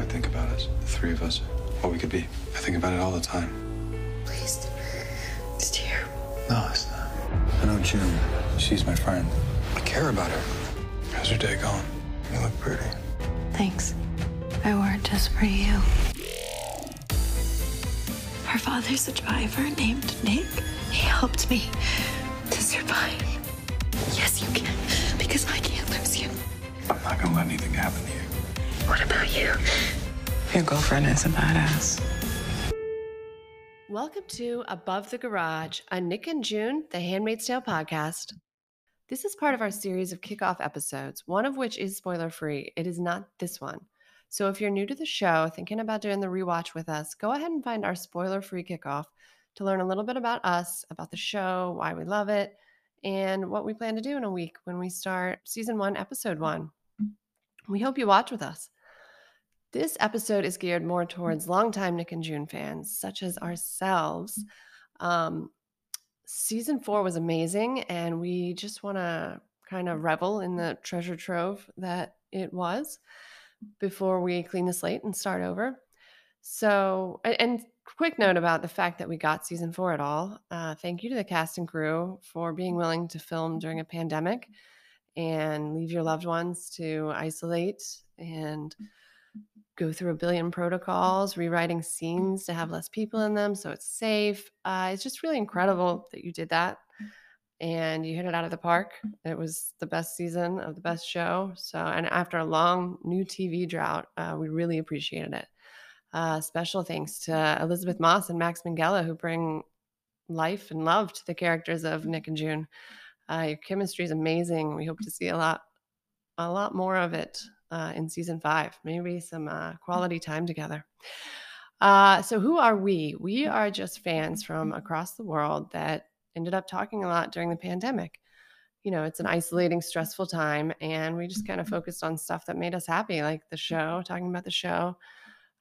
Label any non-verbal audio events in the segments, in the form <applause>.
I think about us, the three of us, what we could be. I think about it all the time. Please. It's terrible. No, it's not. I know June. She's my friend. I care about her. How's your day going? You look pretty. Thanks. I wore it just for you. Her father's a driver named Nick. He helped me to survive. Yes, you can, because I can't lose you. I'm not gonna let anything happen to you. What about you? Your girlfriend is a badass. Welcome to Above the Garage, a Nick and June, the Handmaid's Tale podcast. This is part of our series of kickoff episodes, one of which is spoiler free. It is not this one. So if you're new to the show, thinking about doing the rewatch with us, go ahead and find our spoiler free kickoff to learn a little bit about us, about the show, why we love it, and what we plan to do in a week when we start season one, episode one. We hope you watch with us. This episode is geared more towards longtime Nick and June fans, such as ourselves. Um, season four was amazing, and we just want to kind of revel in the treasure trove that it was before we clean the slate and start over. So, and quick note about the fact that we got season four at all. Uh, thank you to the cast and crew for being willing to film during a pandemic and leave your loved ones to isolate and go through a billion protocols, rewriting scenes to have less people in them so it's safe. Uh, it's just really incredible that you did that and you hit it out of the park. It was the best season of the best show. So, and after a long new TV drought, uh, we really appreciated it. Uh, special thanks to Elisabeth Moss and Max Minghella, who bring life and love to the characters of Nick and June. Uh, your chemistry is amazing. We hope to see a lot, a lot more of it uh, in season five. Maybe some uh, quality time together. Uh, so, who are we? We are just fans from across the world that ended up talking a lot during the pandemic. You know, it's an isolating, stressful time, and we just kind of focused on stuff that made us happy, like the show, talking about the show,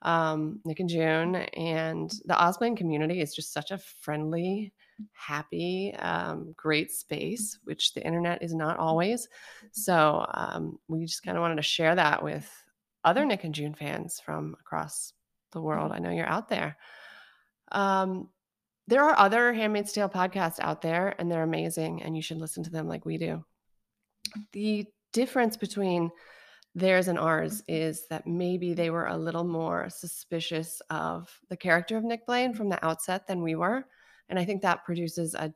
um, Nick and June, and the Osblaine community is just such a friendly, happy, um, great space, which the internet is not always. So um, we just kind of wanted to share that with other Nick and June fans from across the world. I know you're out there. Um, there are other Handmaid's Tale podcasts out there, and they're amazing, and you should listen to them like we do. The difference between theirs and ours is that maybe they were a little more suspicious of the character of Nick Blaine from the outset than we were. And I think that produces a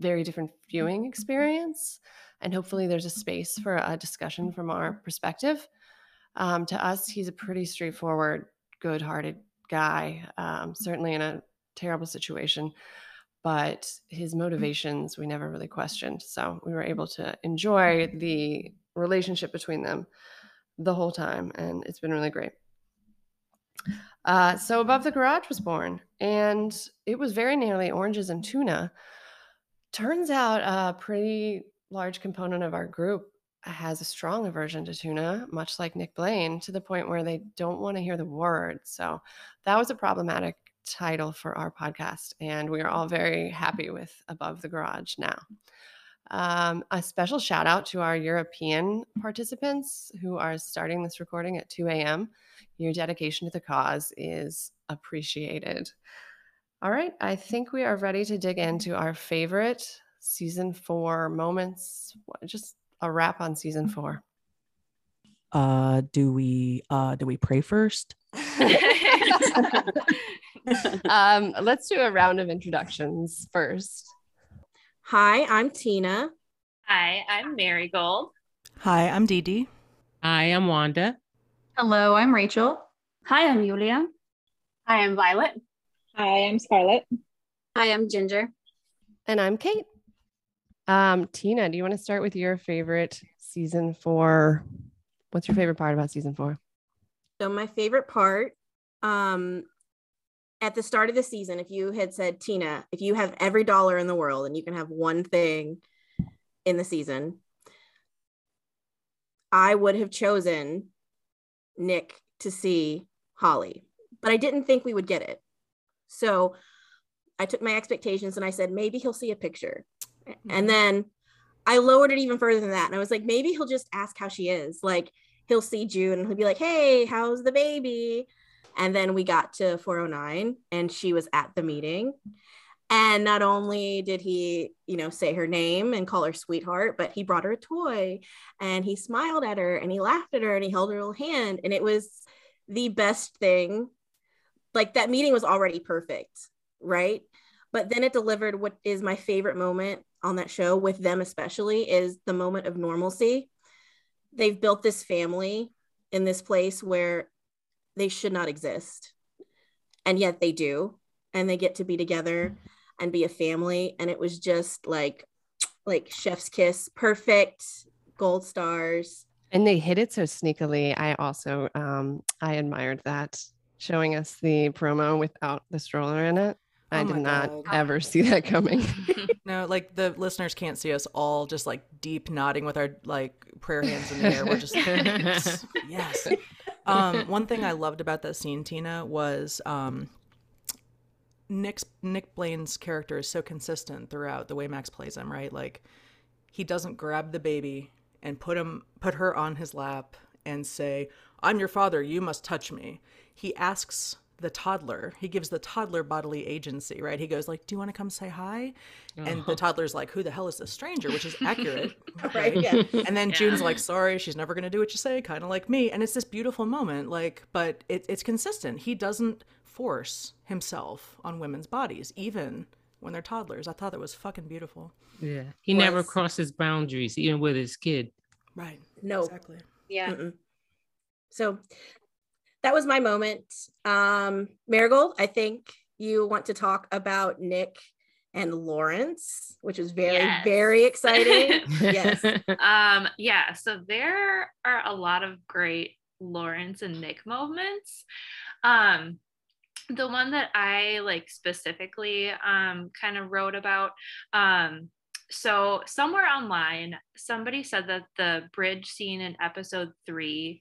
very different viewing mm-hmm, mm-hmm. experience. And hopefully, there's a space for a discussion from our perspective. Um, to us, he's a pretty straightforward, good hearted guy, um, mm-hmm. certainly in a terrible situation but his motivations we never really questioned so we were able to enjoy the relationship between them the whole time and it's been really great uh, so above the garage was born and it was very nearly oranges and tuna turns out a pretty large component of our group has a strong aversion to tuna much like nick blaine to the point where they don't want to hear the word so that was a problematic title for our podcast, and we are all very happy with Above the Garage now. Um, a special shout out to our European participants who are starting this recording at 2 a.m. Your dedication to the cause is appreciated. All right, I think we are ready to dig into our favorite season four moments. Just a wrap on season four. Uh, do we uh do we pray first? <laughs> <laughs> um, let's do a round of introductions first. Hi, I'm Tina. Hi, I'm Marigold. Hi, I'm Dee Dee. Hi, I'm Wanda. Hello, I'm Rachel. Hi, I'm Julia. Hi, I'm Violet. Hi, I'm Scarlett. Hi, I'm Ginger. And I'm Kate. Um, Tina, do you want to start with your favorite season four? What's your favorite part about season four? So my favorite part, um, at the start of the season, if you had said, Tina, if you have every dollar in the world and you can have one thing in the season, I would have chosen Nick to see Holly, but I didn't think we would get it. So I took my expectations and I said, maybe he'll see a picture. And mm-hmm. then I lowered it even further than that. And I was like, maybe he'll just ask how she is. Like, he'll see June and he'll be like, "Hey, how's the baby?" And then we got to 409 and she was at the meeting. And not only did he, you know, say her name and call her sweetheart, but he brought her a toy and he smiled at her and he laughed at her and he held her little hand. And it was the best thing. Like that meeting was already perfect, right? But then it delivered what is my favorite moment on that show with them, especially, is the moment of normalcy. They've built this family in this place where they should not exist. And yet they do. And they get to be together and be a family. And it was just like, <tsk> like chef's kiss, perfect, gold stars. And they hit it so sneakily. I also um I admired that showing us the promo without the stroller in it. I Oh did not God. ever see that coming. <laughs> <laughs> No, like the listeners can't see us all just like deep nodding with our like prayer hands in the air. We're just <laughs> yes, yes. Um, <laughs> one thing I loved about that scene, Tina, was um, Nick's Nick Blaine's character is so consistent throughout the way Max plays him. Right, like he doesn't grab the baby and put him put her on his lap and say, "I'm your father. You must touch me." He asks the toddler. He gives the toddler bodily agency, right? He goes like, "Do you want to come say hi?" And the uh-huh. toddler's like, "Who the hell is this stranger?" Which is accurate, <laughs> Right, yeah. And then Yeah. June's like, "Sorry, she's never going to do what you say," kind of like me. And it's this beautiful moment, like, but it, it's consistent. He doesn't force himself on women's bodies, even when they're toddlers. I thought that was fucking beautiful. Yeah. He never crosses boundaries, even with his kid. Right. No. Exactly. Yeah. Mm-mm. So that was my moment. Um, Marigold, I think you want to talk about Nick and Lawrence, which is very, Yes. very exciting. <laughs> yes. um yeah so there are a lot of great lawrence and nick moments um the one that i like specifically um kind of wrote about um so somewhere online somebody said that the bridge scene in episode three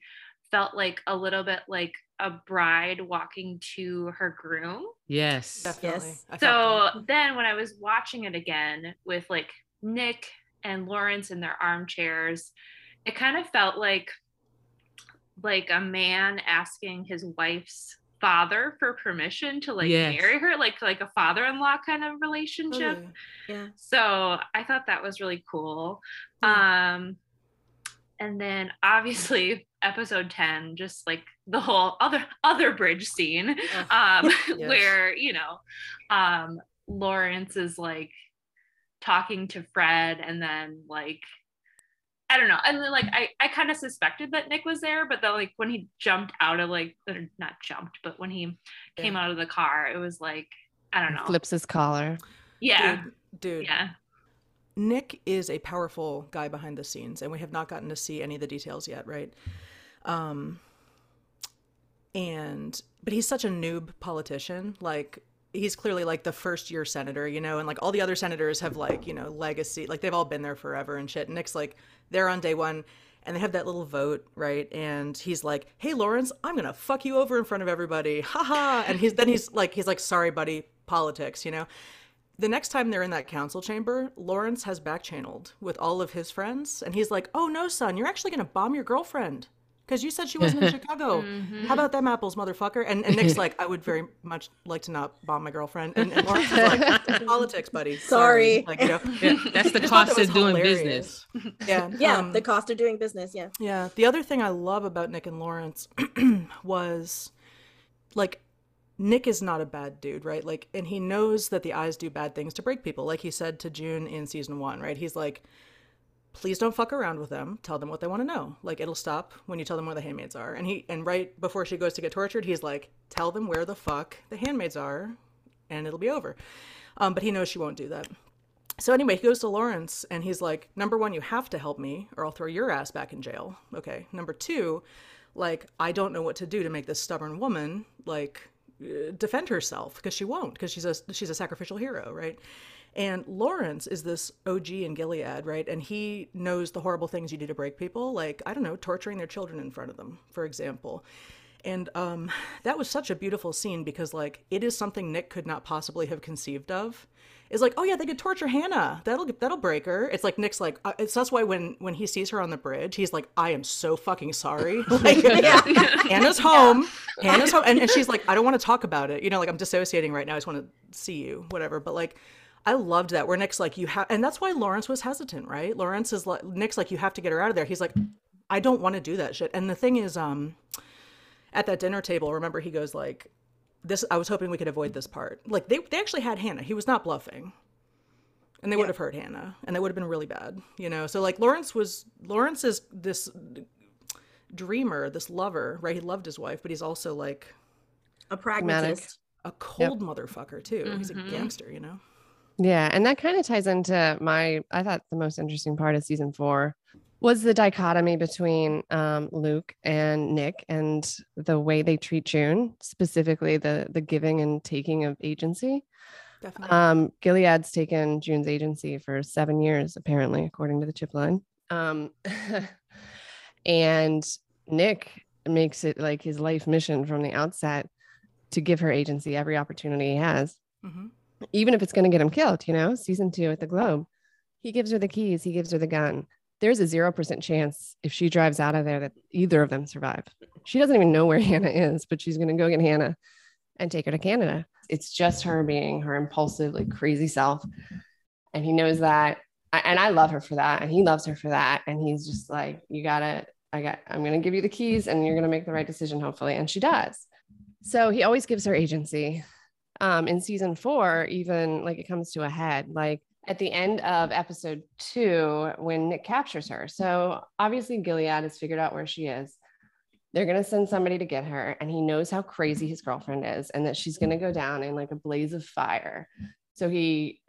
felt like a little bit like a bride walking to her groom yes. Definitely. Yes. So then when I was watching it again with like Nick and Lawrence in their armchairs, it kind of felt like like a man asking his wife's father for permission to like Yes. marry her, like like a father-in-law kind of relationship. Totally. Yeah. So I thought that was really cool. Um and then obviously episode 10, just like the whole other other bridge scene um <laughs> <laughs> Yes. where, you know, um Lawrence is like talking to Fred and then like I don't know. And then like I, I kind of suspected that Nick was there, but then like when he jumped out of like or not jumped, but when he came out of the car, it was like I don't know. Flips his collar. Yeah. Dude, dude. Yeah. Nick is a powerful guy behind the scenes, and we have not gotten to see any of the details yet, right? Um, and but he's such a noob politician. Like he's clearly like the first year senator, you know, and like all the other senators have like you know legacy, like they've all been there forever and shit. Nick's like they're on day one. And they have that little vote, right? And he's like, "Hey, Lawrence, I'm gonna fuck you over in front of everybody, haha!" And he's then he's like, he's like, "Sorry, buddy, politics," you know the next time they're in that council chamber, Lawrence has back channeled with all of his friends, and he's like, "Oh no, son, you're actually gonna bomb your girlfriend because you said she wasn't in <laughs> Chicago. How about them apples, motherfucker?" And, and Nick's like, "I would very much like to not bomb my girlfriend," and, and Lawrence is like, <laughs> "Politics, buddy. Sorry. Like, you <laughs> know, Yeah, that's the I just thought cost that of doing hilarious. business. Yeah, Yeah. um, the cost of doing business. Yeah. yeah. The other thing I love about Nick and Lawrence <clears throat> was like Nick is not a bad dude, right? Like and he knows that the eyes do bad things to break people. Like he said to June in season 1, right? He's like please don't fuck around with them. Tell them what they want to know. Like it'll stop when you tell them where the handmaids are. And he and right before she goes to get tortured, he's like, "Tell them where the fuck the handmaids are, and it'll be over." Um, but he knows she won't do that. So anyway, he goes to Lawrence and he's like, number one, you have to help me or I'll throw your ass back in jail. Okay. Number two, like, I don't know what to do to make this stubborn woman like defend herself because she won't because she's a she's a sacrificial hero, right? And Lawrence is this OG in Gilead, right? And he knows the horrible things you do to break people, like I don't know, torturing their children in front of them, for example. And um, that was such a beautiful scene because, like, it is something Nick could not possibly have conceived of. Is like, oh yeah, they could torture Hannah. That'll that'll break her. It's like Nick's like, uh, it's that's why when when he sees her on the bridge, he's like, I am so fucking sorry. <laughs> Like, Hannah's home. Hannah's home, and, and <laughs> she's like, I don't want to talk about it. You know, like I'm dissociating right now. I just want to see you, whatever. But like. I loved that where Nick's like you have, and that's why Lawrence was hesitant, right? Lawrence is like Nick's like you have to get her out of there. He's like, I don't want to do that shit. And the thing is, um, at that dinner table, remember he goes like, this. I was hoping we could avoid this part. Like they they actually had Hannah. He was not bluffing, and they would have hurt Hannah, and that would have been really bad, you know. So like Lawrence was Lawrence is this dreamer, this lover, right? He loved his wife, but he's also like a pragmatist, a cold motherfucker too. He's a Mhm. gangster, you know. Yeah, and that kind of ties into my I thought the most interesting part of season 4 was the dichotomy between um, Luke and Nick and the way they treat June, specifically the the giving and taking of agency. Definitely. Um, Gilead's taken June's agency for seven years, apparently, according to the chip line. Um, <laughs> and Nick makes it like his life mission from the outset to give her agency every opportunity he has hmm even if it's going to get him killed, you know, season two at the Globe, he gives her the keys, he gives her the gun. There's a 0% chance if she drives out of there that either of them survive. She doesn't even know where <laughs> Hannah is, but she's going to go get Hannah and take her to Canada. It's just her being her impulsive, like crazy self. And he knows that. And I love her for that. And he loves her for that. And he's just like, you got to, I got, I'm going to give you the keys and you're going to make the right decision, hopefully. And she does. So he always gives her agency um, in season four, even like it comes to a head, like at the end of episode two, when Nick captures her. So obviously, Gilead has figured out where she is. They're going to send somebody to get her, and he knows how crazy his girlfriend is and that she's going to go down in like a blaze of fire. So he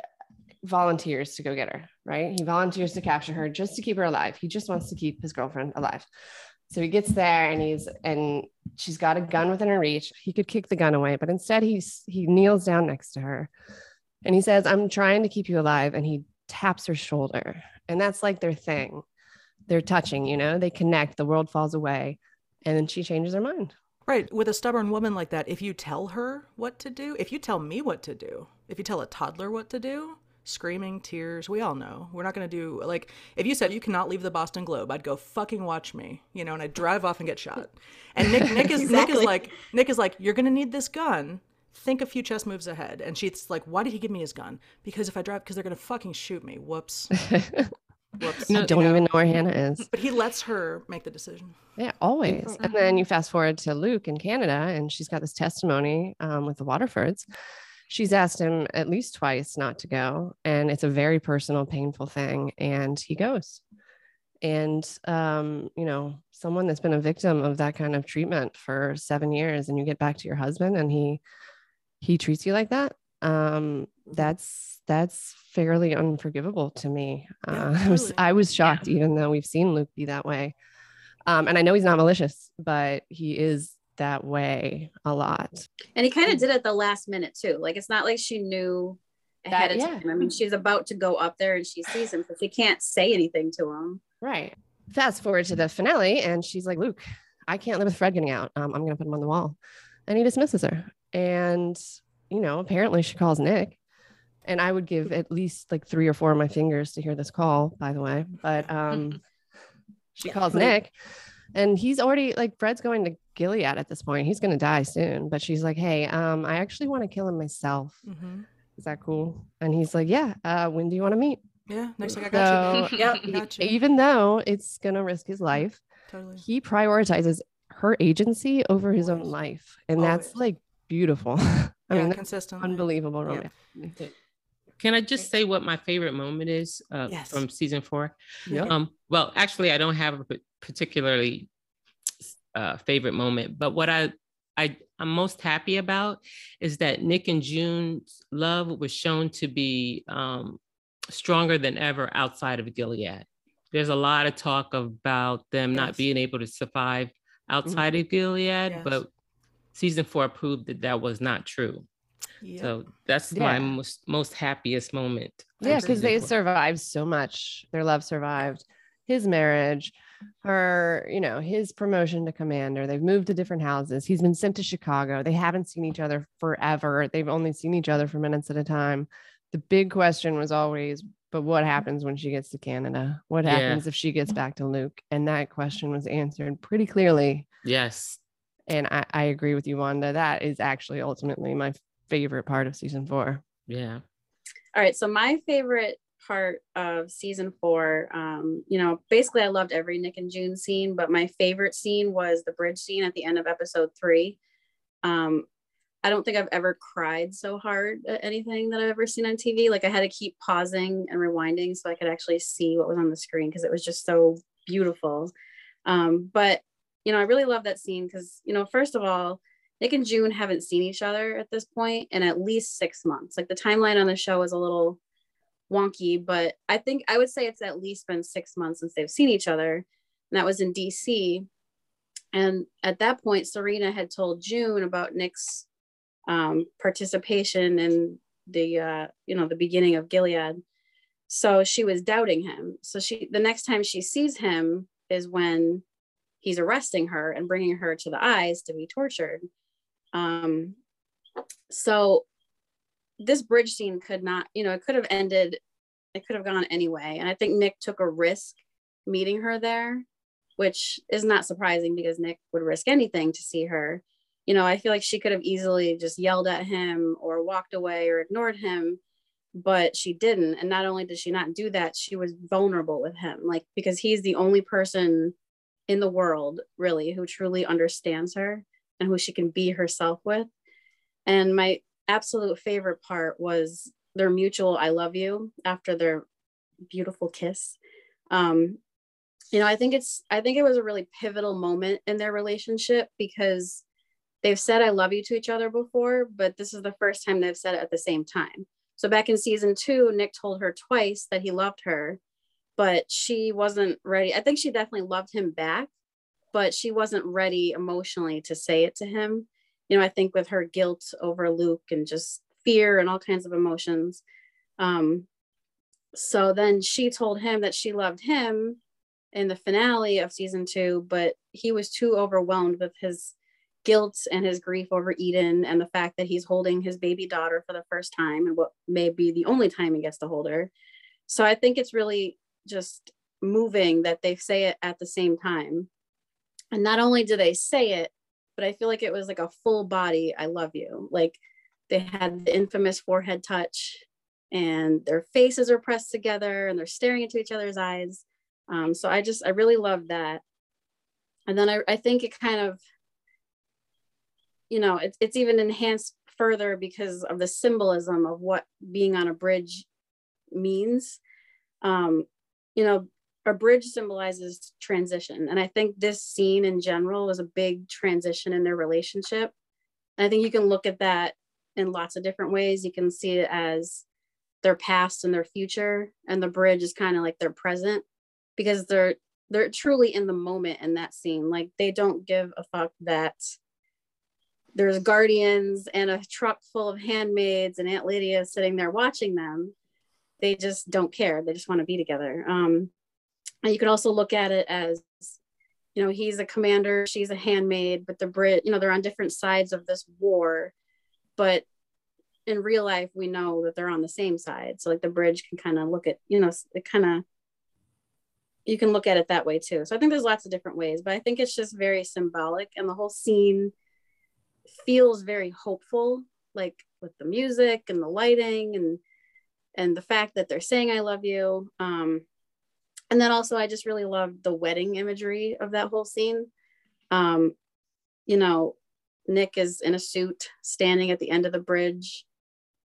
volunteers to go get her, right? He volunteers to capture her just to keep her alive. He just wants to keep his girlfriend alive. So he gets there and he's and she's got a gun within her reach. He could kick the gun away, but instead he's he kneels down next to her and he says, I'm trying to keep you alive. And he taps her shoulder. And that's like their thing. They're touching, you know, they connect, the world falls away. And then she changes her mind. Right. With a stubborn woman like that, if you tell her what to do, if you tell me what to do, if you tell a toddler what to do, screaming, tears, we all know. We're not going to do, like, if you said you cannot leave the Boston Globe, I'd go fucking watch me, you know, and I'd drive off and get shot. And Nick, Nick, is, <laughs> Nick is like, Nick is like, you're going to need this gun. Think a few chess moves ahead. And she's like, why did he give me his gun? Because if I drive, because they're going to fucking shoot me. Whoops. <laughs> Whoops. I don't even know where Hannah is. But he lets her make the decision. Yeah, always. And then you fast forward to Luke in Canada, and she's got this testimony um, with the Waterfords. She's asked him at least twice not to go, and it's a very personal, painful thing. And he goes. And, um, you know, someone that's been a victim of that kind of treatment for seven years, and you get back to your husband, and he he treats you like that. Um, that's that's fairly unforgivable to me. Uh, <laughs> I was I was shocked, even though we've seen Luke be that way. Um, and I know he's not malicious, but he is that way a lot. And he kind of did it the last minute too. Like it's not like she knew ahead That- of yeah. time. I mean, she's about to go up there and she sees him, so she can't say anything to him. Right. Fast forward to the finale, and she's like, Luke, I can't live with Fred getting out. Um, I'm going to put him on the wall. And he dismisses her. And, you know, apparently she calls Nick. And I would give at least like three or four of my fingers to hear this call, by the way. But um, <laughs> she calls Nick, and he's already like, Fred's going to Gilead at this point. He's going to die soon. But she's like, hey, um, I actually want to kill him myself. Mm-hmm. Is that cool? And he's like, yeah. Uh, when do you want to meet? Yeah. Next week I got So, you. man. e- Got you. even though it's going to risk his life, Totally. he prioritizes her agency over his own life. And that's like beautiful. <laughs> I Yeah, mean, consistent, unbelievable romance. Can I just say what my favorite moment is uh, Yes. from season four? Yeah. Um, well, actually, I don't have a particularly uh, favorite moment, but what I, I I'm most happy about is that Nick and June's love was shown to be um, stronger than ever outside of Gilead. There's a lot of talk about them not being able to survive outside of Gilead, Yes. but season four proved that that was not true. Yep. So that's Yeah. my most most happiest moment. Yeah, because they four. survived so much. Their love survived his marriage, her, you know, his promotion to commander. They've moved to different houses. He's been sent to Chicago. They haven't seen each other forever. They've only seen each other for minutes at a time. the big question was always, but what happens when she gets to Canada? What Yeah. happens if she gets back to Luke? And that question was answered pretty clearly. Yes. And I, I agree with you, Wanda. That is actually ultimately my favorite part of season four. Yeah. All right. So my favorite part of season four, um, you know, basically I loved every Nick and June scene, but my favorite scene was the bridge scene at the end of episode three. Um, I don't think I've ever cried so hard at anything that I've ever seen on TV. Like I had to keep pausing and rewinding so I could actually see what was on the screen because it was just so beautiful. Um, but you know, I really love that scene because, you know, first of all, Nick and June haven't seen each other at this point in at least six months. Like the timeline on the show is a little wonky, but I think I would say it's at least been six months since they've seen each other. And that was in DC. And at that point, Serena had told June about Nick's um, participation in the, uh, you know, the beginning of Gilead. So she was doubting him. So she, the next time she sees him is when he's arresting her and bringing her to the eyes to be tortured. Um, so this bridge scene could not, you know, it could have ended, it could have gone anyway. And I think Nick took a risk meeting her there, which is not surprising because Nick would risk anything to see her. You know, I feel like she could have easily just yelled at him or walked away or ignored him, but she didn't. And not only did she not do that, she was vulnerable with him, like because he's the only person in the world really who truly understands her and who she can be herself with. And my absolute favorite part was their mutual I love you after their beautiful kiss. Um, you know, I think it's I think it was a really pivotal moment in their relationship because they've said I love you to each other before, but this is the first time they've said it at the same time. So back in season two, Nick told her twice that he loved her, but she wasn't ready. I think she definitely loved him back, but she wasn't ready emotionally to say it to him. You know, I think with her guilt over Luke and just fear and all kinds of emotions. Um, so then she told him that she loved him in the finale of season two, but he was too overwhelmed with his guilt and his grief over Eden and the fact that he's holding his baby daughter for the first time and what may be the only time he gets to hold her. So I think it's really just moving that they say it at the same time. And not only do they say it, but I feel like it was like a full body, I love you. Like they had the infamous forehead touch and their faces are pressed together and they're staring into each other's eyes. Um, so I just, I really love that. And then I, I think it kind of, you know, it's, it's even enhanced further because of the symbolism of what being on a bridge means. Um, you know, a bridge symbolizes transition. And I think this scene in general was a big transition in their relationship. And I think you can look at that in lots of different ways. You can see it as their past and their future, and the bridge is kind of like their present because they're they're truly in the moment in that scene. Like they don't give a fuck that there's guardians and a truck full of handmaids and Aunt Lydia sitting there watching them. They just don't care. They just want to be together. Um, and you could also look at it as, you know, he's a commander, she's a handmaid, but the Brit, you know, they're on different sides of this war. But in real life, we know that they're on the same side. So like the bridge can kind of look at, you know, it kind of you can look at it that way too. So I think there's lots of different ways, but I think it's just very symbolic and the whole scene feels very hopeful, like with the music and the lighting and and the fact that they're saying I love you. Um, and then also I just really love the wedding imagery of that whole scene. Um, you know, Nick is in a suit standing at the end of the bridge,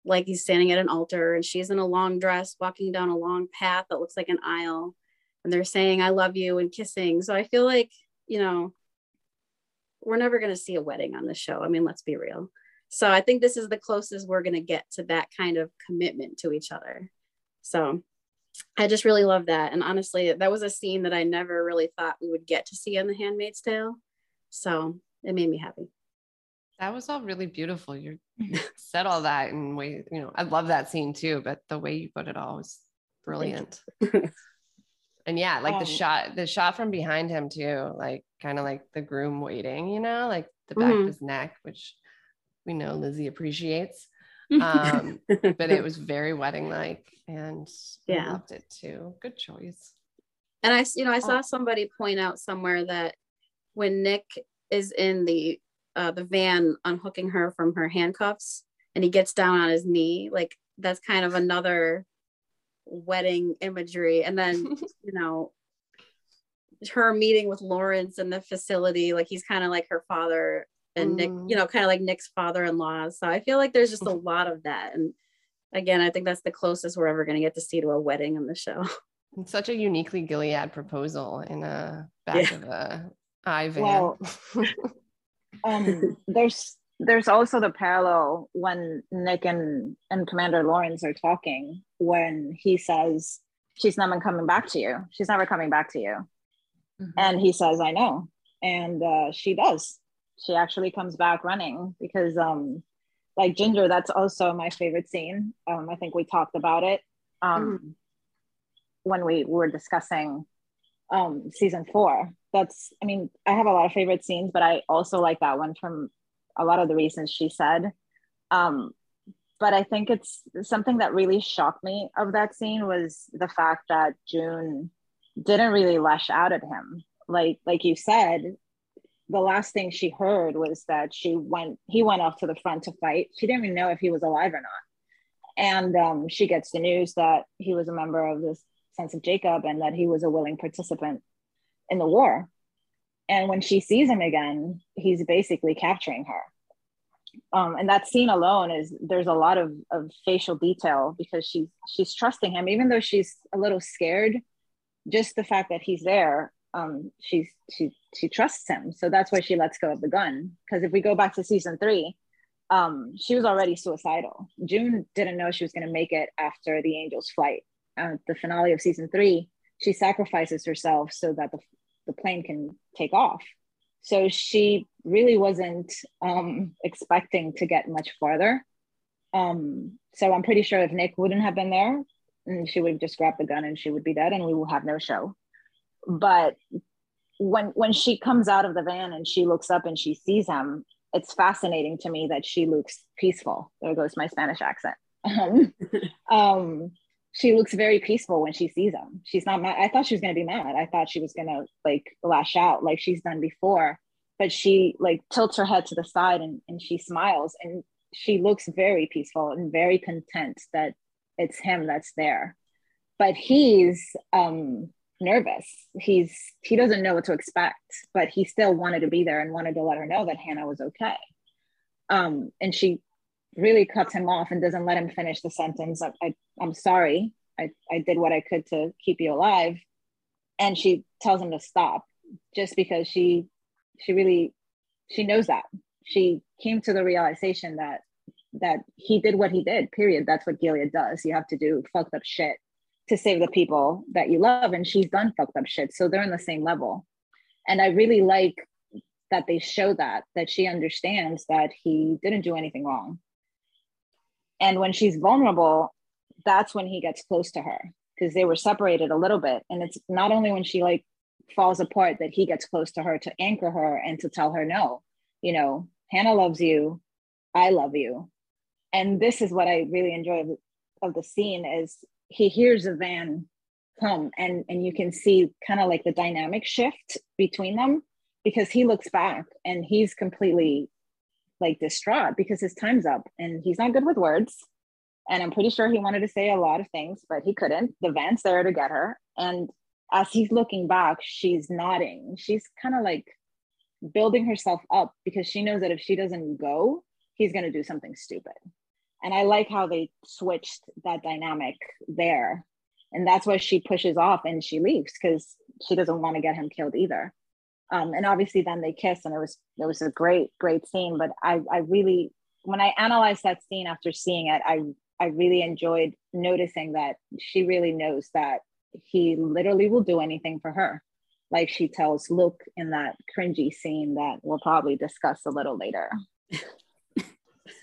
like he's standing at an altar, and she's in a long dress walking down a long path that looks like an aisle and they're saying I love you and kissing. So I feel like, you know, we're never going to see a wedding on the show. I mean, let's be real. So I think this is the closest we're going to get to that kind of commitment to each other. So I just really love that. And honestly, that was a scene that I never really thought we would get to see in The Handmaid's Tale. So it made me happy. That was all really beautiful. You <laughs> said all that and way, you know, I love that scene too, but the way you put it all was brilliant. <laughs> and yeah like the Um, shot the shot from behind him too like kind of like the groom waiting you know like the back Mhm. of his neck which we know lizzie appreciates Um, <laughs> but it was very wedding like, and yeah, loved it too. Good choice. And I, you know, I saw oh. somebody point out somewhere that when Nick is in the uh, the van unhooking her from her handcuffs, and he gets down on his knee, like that's kind of another wedding imagery. And then, <laughs> you know, her meeting with Lawrence in the facility, like he's kind of like her father and mm. Nick, you know, kind of like Nick's father-in-law. So I feel like there's just a lot of that. And again, I think that's the closest we're ever going to get to see to a wedding in the show. <laughs> It's such a uniquely Gilead proposal in a back yeah. of a I van. Well, <laughs> <laughs> um, there's there's also the parallel when Nick and, and Commander Lawrence are talking when he says, She's never coming back to you. She's never coming back to you. Mm-hmm. And he says, I know. And uh, she does. She actually comes back running because, um, like Ginger, that's also my favorite scene. Um, I think we talked about it um, mm-hmm. when we were discussing um, season four. That's, I mean, I have a lot of favorite scenes, but I also like that one from a lot of the reasons she said. Um, but I think it's something that really shocked me of that scene was the fact that June didn't really lash out at him. Like like you said, the last thing she heard was that she went he went off to the front to fight. She didn't even know if he was alive or not. And um, she gets the news that he was a member of the Sons of Jacob and that he was a willing participant in the war. And when she sees him again, he's basically capturing her. Um, and that scene alone is there's a lot of, of facial detail because she's she's trusting him, even though she's a little scared. Just the fact that he's there, um, she's she she trusts him. So that's why she lets go of the gun. Because if we go back to season three, um, she was already suicidal. June didn't know she was going to make it after the Angel's flight. Uh, the finale of season three, she sacrifices herself so that the the plane can take off. So she really wasn't um, expecting to get much farther. Um, so I'm pretty sure if Nick wouldn't have been there, mm, she would have just grabbed the gun and she would be dead, and we will have no show. But when when she comes out of the van and she looks up and she sees him, it's fascinating to me that she looks peaceful. There goes my Spanish accent. <laughs> um, she looks very peaceful when she sees him. She's not mad. I thought she was gonna be mad. I thought she was gonna like lash out like she's done before. But she like tilts her head to the side and, and she smiles and she looks very peaceful and very content that it's him that's there. But he's um nervous. He's he doesn't know what to expect, but he still wanted to be there and wanted to let her know that Hannah was okay. Um, and she really cuts him off and doesn't let him finish the sentence. I, I, I'm sorry. I, I did what I could to keep you alive. And she tells him to stop just because she she really she knows that. She came to the realization that that he did what he did, period. That's what Gilead does. You have to do fucked up shit to save the people that you love. And she's done fucked up shit. So they're on the same level. And I really like that they show that, that she understands that he didn't do anything wrong and when she's vulnerable, that's when he gets close to her because they were separated a little bit. And it's not only when she like falls apart that he gets close to her to anchor her and to tell her, no, you know, Hannah loves you. I love you. And this is what I really enjoy of, the scene is he hears a van come and and you can see kind of like the dynamic shift between them because he looks back and he's completely like distraught because his time's up and he's not good with words. And I'm pretty sure he wanted to say a lot of things, but he couldn't. The van's there to get her. And as he's looking back, she's nodding. She's kind of like building herself up because she knows that if she doesn't go, he's going to do something stupid. And I like how they switched that dynamic there. And that's why she pushes off and she leaves because she doesn't want to get him killed either. Um, and obviously then they kiss and it was it was a great great scene but I I really when I analyzed that scene after seeing it I I really enjoyed noticing that she really knows that he literally will do anything for her like she tells Luke in that cringy scene that we'll probably discuss a little later.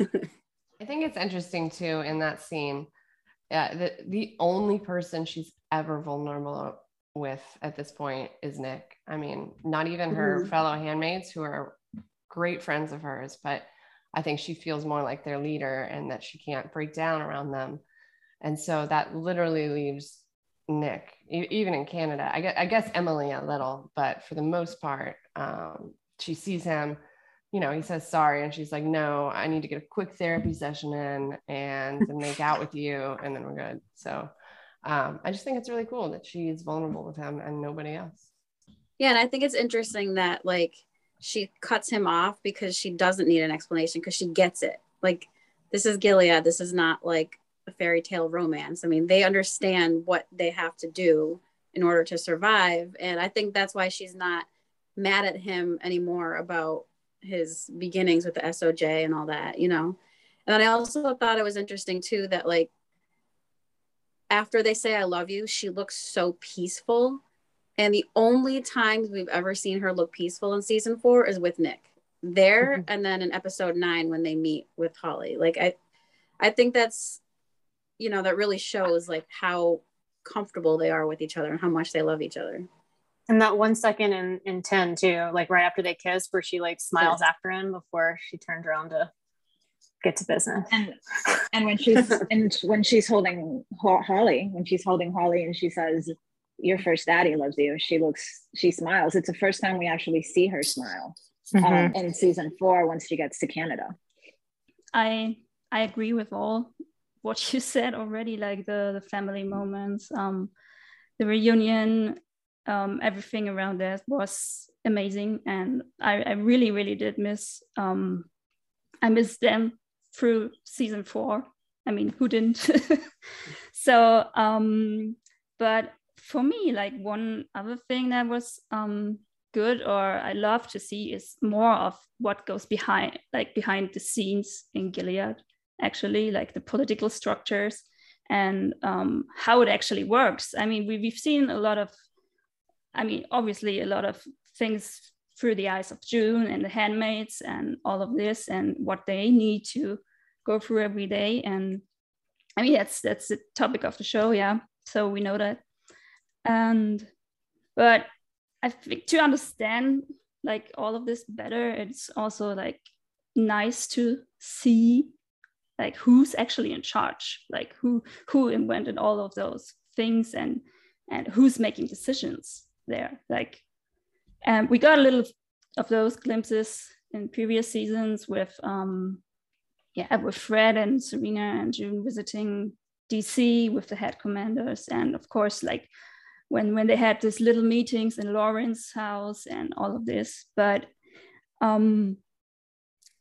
<laughs> I think it's interesting too in that scene. Yeah, the, the only person she's ever vulnerable with at this point is Nick. I mean, not even her mm-hmm. fellow handmaids who are great friends of hers, but I think she feels more like their leader and that she can't break down around them. And so that literally leaves Nick, e- even in Canada. I guess, I guess Emily a little, but for the most part, um, she sees him, you know, he says sorry, and she's like, no, I need to get a quick therapy session in and make out with you, and then we're good. So um, I just think it's really cool that she's vulnerable with him and nobody else. Yeah, and I think it's interesting that like she cuts him off because she doesn't need an explanation because she gets it. Like this is Gilead. This is not like a fairy tale romance. I mean, they understand what they have to do in order to survive, and I think that's why she's not mad at him anymore about his beginnings with the SOJ and all that, you know. And then I also thought it was interesting too that like after they say I love you, she looks so peaceful. And the only times we've ever seen her look peaceful in season four is with Nick. There mm-hmm. and then in episode nine when they meet with Holly. Like I I think that's you know, that really shows like how comfortable they are with each other and how much they love each other. And that one second in, in 10 too, like right after they kiss, where she like smiles yes. after him before she turns around to get to business. And and when she's <laughs> and when she's holding Holly, when she's holding Holly and she says, Your first daddy loves you, she looks she smiles. It's the first time we actually see her smile um, mm-hmm. um, in season four once she gets to Canada. I I agree with all what you <laughs> said already, like the the family moments, um, the reunion, um, everything around that was amazing, and I, I really, really did miss. Um, I missed them through season four. I mean, who didn't? <laughs> so, um, but for me, like one other thing that was um, good or I love to see is more of what goes behind, like behind the scenes in Gilead. Actually, like the political structures and um, how it actually works. I mean, we, we've seen a lot of I mean, obviously, a lot of things through the eyes of June and the handmaids and all of this and what they need to go through every day. And I mean, that's that's the topic of the show, yeah. So we know that. And but I think to understand like all of this better, it's also like nice to see like who's actually in charge, like who who invented all of those things and and who's making decisions there. Like, and we got a little of those glimpses in previous seasons with, um, yeah, with Fred and Serena and June visiting DC with the head commanders, and of course, like when when they had these little meetings in Lawrence's house and all of this. But um,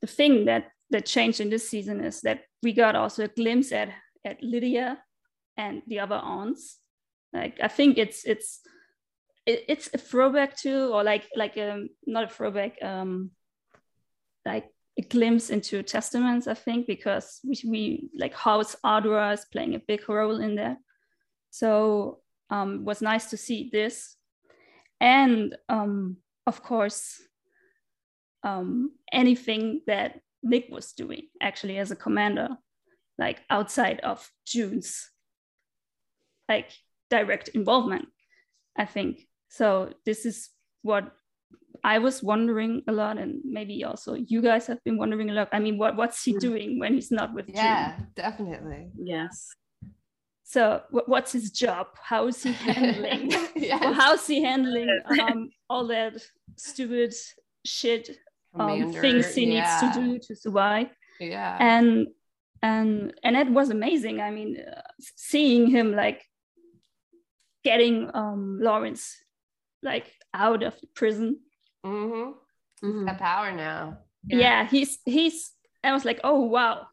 the thing that that changed in this season is that we got also a glimpse at at Lydia and the other aunts. Like I think it's it's it, it's a throwback to or like like um not a throwback um like a glimpse into testaments i think because we, we like house ardua is playing a big role in there so um was nice to see this. And um of course um anything that nick was doing actually as a commander like outside of june's like direct involvement i think so this is what I was wondering a lot, and maybe also you guys have been wondering a lot. I mean, what what's he mm. doing when he's not with you? yeah, June? definitely. Yes. So what's his job? How is he handling? <laughs> yes. how's he handling um, all that stupid shit um, things he yeah. needs to do to survive? Yeah. And and and it was amazing. I mean, uh, seeing him like getting um, Lawrence like out of the prison. Mm-hmm. Mm-hmm. Got power now. Yeah. yeah, he's he's. I was like, oh wow,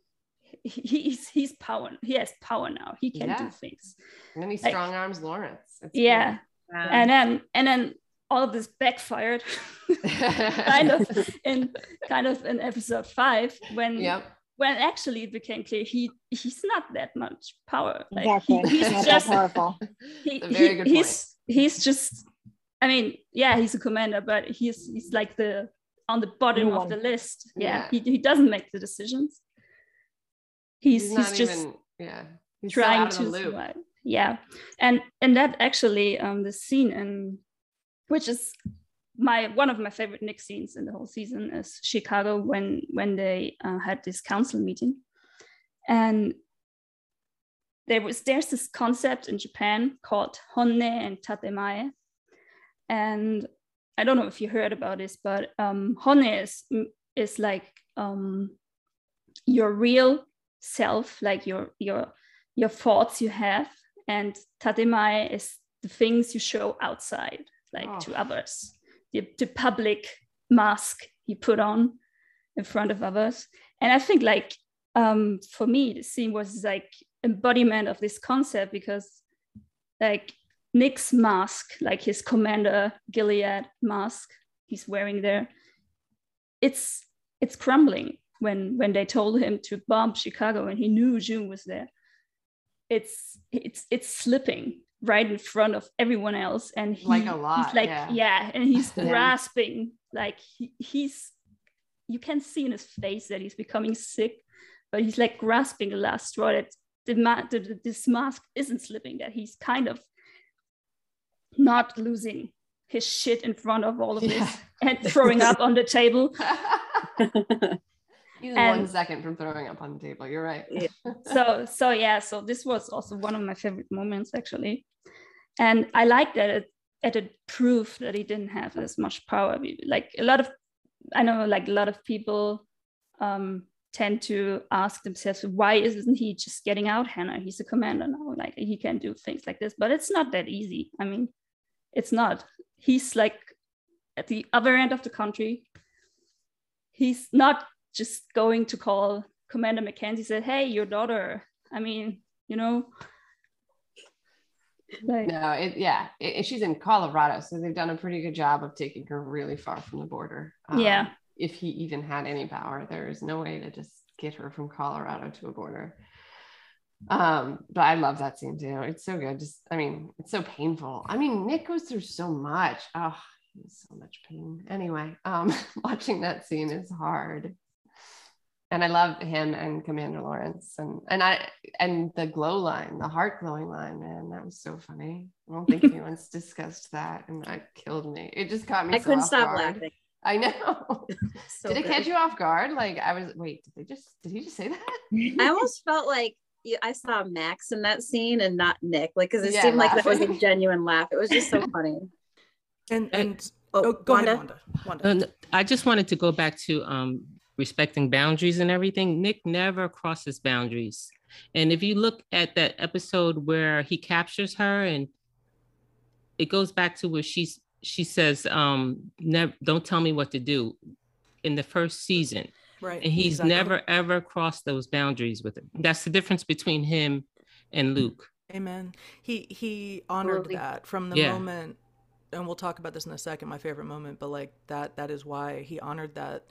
he's he's power. He has power now. He can yeah. do things. And then he strong arms Lawrence. It's yeah. Cool. and then and then all of this backfired, <laughs> kind of in kind of in episode five when yep. when actually it became clear he he's not that much power. Like, exactly. He, he's just powerful. He, he he's he's just I mean, yeah, he's a commander, but he's he's like the on the bottom of the list. Yeah, yeah, He, he doesn't make the decisions. He's he's, he's just even, yeah he's trying to survive. Yeah, and and that actually um the scene and which is my one of my favorite Nick scenes in the whole season is Chicago when when they uh, had this council meeting, and there was there's this concept in Japan called honne and tatemae, and I don't know if you heard about this, but um, honne is is like um, your real self, like your your your thoughts you have, and tatemae is the things you show outside, like oh. to others, the, the public mask you put on in front of others. And I think like um, for me, the scene was like embodiment of this concept because like Nick's mask, like his commander Gilead mask he's wearing there, it's it's crumbling when when they told him to bomb Chicago and he knew June was there. It's it's it's slipping right in front of everyone else and he, like a lot he's like yeah, yeah and he's <laughs> grasping like he, he's you can see in his face that he's becoming sick but he's like grasping the last straw that the, the, this mask isn't slipping that he's kind of not losing his shit in front of all of yeah. this and throwing up on the table <laughs> He's and, one second from throwing up on the table. You're right. yeah. So so yeah. So this was also one of my favorite moments actually, and I like that it, it, it proved that he didn't have as much power. Like a lot of, I know like a lot of people um, tend to ask themselves, why isn't he just getting out Hannah? He's a commander now. Like he can do things like this, but it's not that easy. I mean, it's not. He's like at the other end of the country. He's not just going to call Commander Mackenzie said, Hey, your daughter. I mean, you know. Like, no, it yeah, it, she's in Colorado, so they've done a pretty good job of taking her really far from the border. Um, yeah. If he even had any power, there is no way to just get her from Colorado to a border. Um, but I love that scene too. It's so good. Just, I mean, it's so painful. I mean, Nick goes through so much. Oh, so much pain. Anyway, um, <laughs> watching that scene is hard and I love him and Commander Lawrence and and I and the glow line, the heart glowing line, man, that was so funny. I don't think <laughs> anyone's discussed that, and that killed me. It just caught me. I so couldn't stop guard. laughing. <laughs> I know. so did it good. catch you off guard? Like I was. Wait, did they just? Did he just say that? I almost felt like I saw Max in that scene and not Nick, like because it yeah, seemed laughing. like that was a genuine laugh. It was just so <laughs> funny. And and oh, oh go Wanda? ahead, Wanda. Wanda. I just wanted to go back to um respecting boundaries and everything, Nick never crosses boundaries. And if you look at that episode where he captures her and it goes back to where she's she says, um, never don't tell me what to do in the first season. Right. And he's exactly. never ever crossed those boundaries with her. That's the difference between him and Luke. Amen. He he honored that from the yeah. moment and we'll talk about this in a second, my favorite moment, but like that that is why he honored that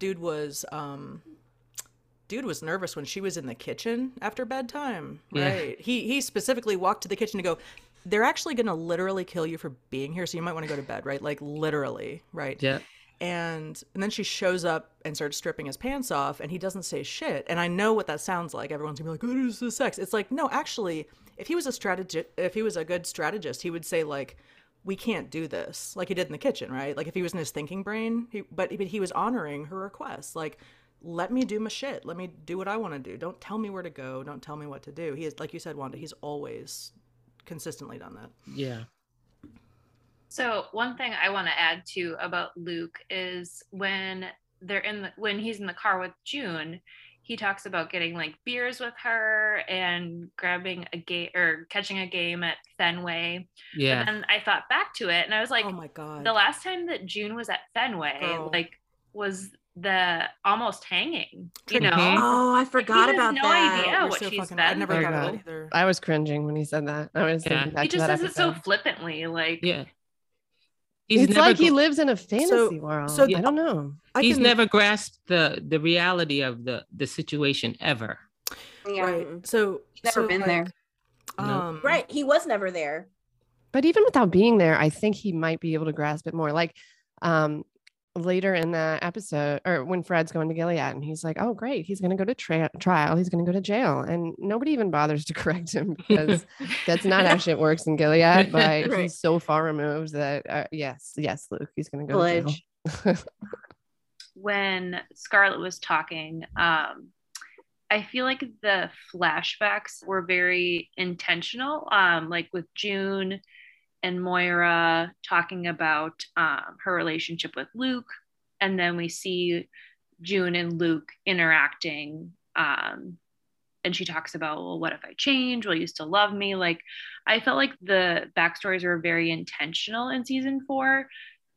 dude was um dude was nervous when she was in the kitchen after bedtime right yeah. he he specifically walked to the kitchen to go they're actually going to literally kill you for being here so you might want to go to bed right like literally right yeah and and then she shows up and starts stripping his pants off and he doesn't say shit. And i know what that sounds like. Everyone's gonna be like is this sex? It's like no actually if he was a strategist if he was a good strategist he would say like we can't do this like he did in the kitchen right? Like if he was in his thinking brain he, but, but he was honoring her request. Like let me do my shit. Let me do what i want to do. Don't tell me where to go. Don't tell me what to do. He is like you said wanda he's always consistently done that. Yeah so one thing i want to add to about luke is when they're in the when he's in the car with june he talks about getting like beers with her and grabbing a game or catching a game at Fenway. Yeah. And I thought back to it and I was like, oh my God. The last time that June was at Fenway, oh. like, was the almost hanging, you know? Oh, I forgot like, about no that. idea what she's fucking, been I never got that either. I was cringing when he said that. I was yeah. He just says it so flippantly, like yeah. He's it's like go- he lives in a fantasy so, world. So I don't know. I He's can... never grasped the the reality of the the situation ever. Yeah. Right. So never so, been like, there. Um, right. He was never there. But even without being there, I think he might be able to grasp it more. Like, um, later in the episode or when Fred's going to Gilead and he's like, oh, great, he's going to go to tra- trial, he's going to go to jail. And nobody even bothers to <laughs> correct him because that's not how shit works in Gilead. <laughs> But Right. he's so far removed that, uh, yes, yes, Luke, he's going to go to jail. <laughs> when Scarlett was talking, um, I feel like the flashbacks were very intentional. Um, like with June and Moira talking about um, her relationship with Luke, and then we see June and Luke interacting. Um, and she talks about, well, what if I change? Will you still love me? Like, I felt like the backstories were very intentional in season four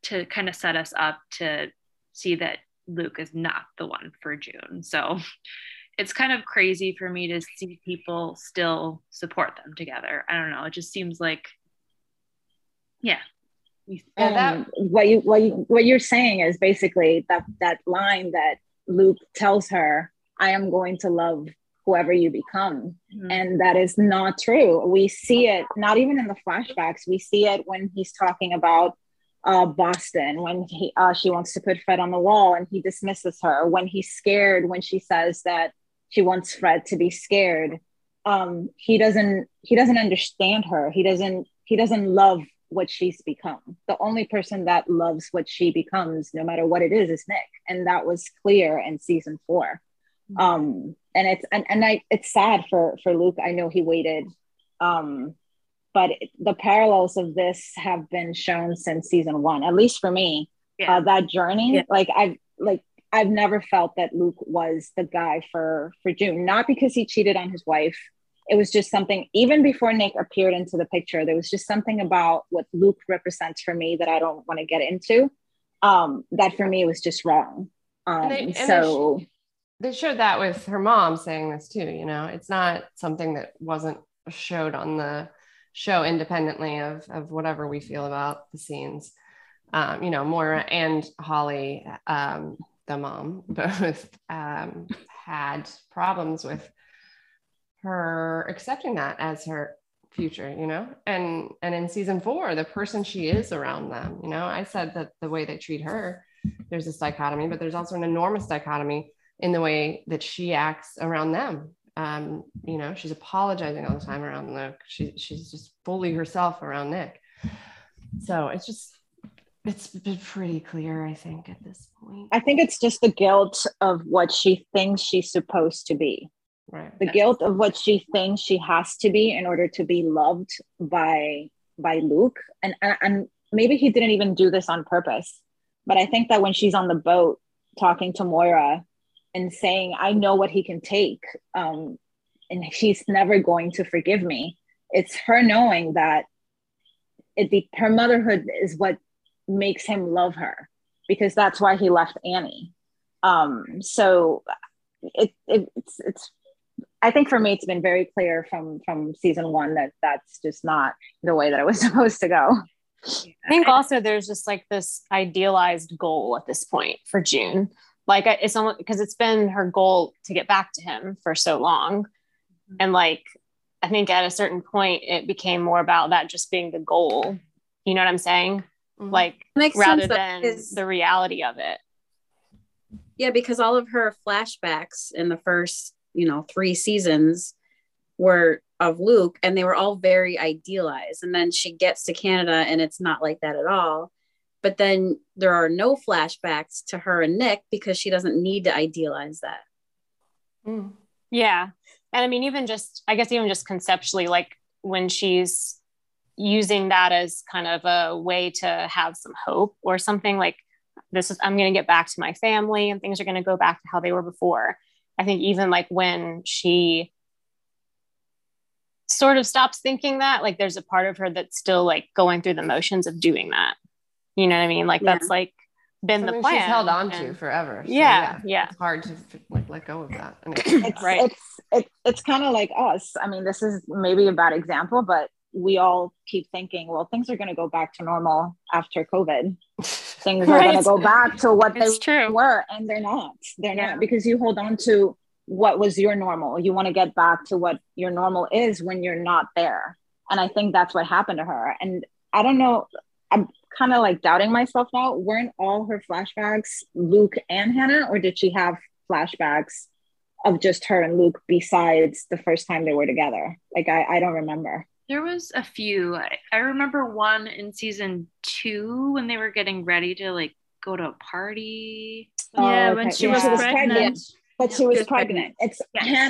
to kind of set us up to see that Luke is not the one for June. So <laughs> it's kind of crazy for me to see people still support them together. I don't know. It just seems like, yeah. Um, what you what you what you're saying is basically that that line that Luke tells her, "I am going to love whoever you become," Mhm. and that is not true. We see it not even in the flashbacks. We see it when he's talking about uh, Boston when he uh, she wants to put Fred on the wall and he dismisses her. When he's scared, when she says that she wants Fred to be scared, um, he doesn't he doesn't understand her. He doesn't he doesn't love what she's become. The only person that loves what she becomes, no matter what it is, is Nick, and that was clear in season four. Um, and it's and, and I it's sad for for Luke. I know he waited. Um, but it- the parallels of this have been shown since season one, at least for me. Yeah. Uh, that journey, Yeah. like I've like I've never felt that Luke was the guy for for June, not because he cheated on his wife. It was just something. Even before Nick appeared into the picture, there was just something about what Luke represents for me that I don't want to get into. Um, that for me was just wrong. Um, And they- and they so they showed that with her mom saying this too you know it's not something that wasn't showed on the show independently of of whatever we feel about the scenes um you know Moira and Holly um the mom <laughs> both um had problems with her accepting that as her future you know and and in season 4 the person she is around them you know i said that the way they treat her there's this dichotomy but there's also an enormous dichotomy in the way that she acts around them. Um, you know, she's apologizing all the time around Luke. She, she's just fully herself around Nick. So it's just, it's been pretty clear, I think, at this point. I think it's just the guilt of what she thinks she's supposed to be. Right. The guilt of what she thinks she has to be in order to be loved by by Luke. And and, and maybe he didn't even do this on purpose. But I think that when she's on the boat talking to Moira and saying, I know what he can take, um, and she's never going to forgive me, it's her knowing that it be her motherhood is what makes him love her because that's why he left Annie. Um, so it, it it's it's I think for me it's been very clear from from season one that that's just not the way that it was <laughs> supposed to go. I think also there's just like this idealized goal at this point for June. Like it's almost because it's been her goal to get back to him for so long. Mm-hmm. And like I think at a certain point it became more about that just being the goal. You know what I'm saying? Mm-hmm. Like Makes rather sense, than because- the reality of it. Yeah, because all of her flashbacks in the first, you know, three seasons were of Luke and they were all very idealized. And then she gets to Canada and it's not like that at all. But then there are no flashbacks to her and Nick because she doesn't need to idealize that. Hmm. Yeah. And I mean, even just, I guess, even just conceptually, like when she's using that as kind of a way to have some hope or something like this is, I'm going to get back to my family and things are going to go back to how they were before. I think even like when she sort of stops thinking that, like there's a part of her that's still like going through the motions of doing that. You know what I mean? Like Yeah. that's like been Something the plan. she's held on to forever. So, yeah, yeah. It's hard to like let go of that. <clears throat> And it's Right. it's it's it's kind of like us. I mean, this is maybe a bad example, but we all keep thinking, well, things are going to go back to normal after COVID. <laughs> Things are going to go back to what It's they true. were, and they're not. They're not because you hold on to what was your normal. You want to get back to what your normal is when you're not there, and I think that's what happened to her. And I don't know. I'm kind of like doubting myself now. Weren't all her flashbacks Luke and Hannah, or did she have flashbacks of just her and Luke besides the first time they were together? Like I, I don't remember. There was a few. I, I remember one in season two when they were getting ready to like go to a party. Oh, yeah, when she was pregnant. But she was pregnant. It's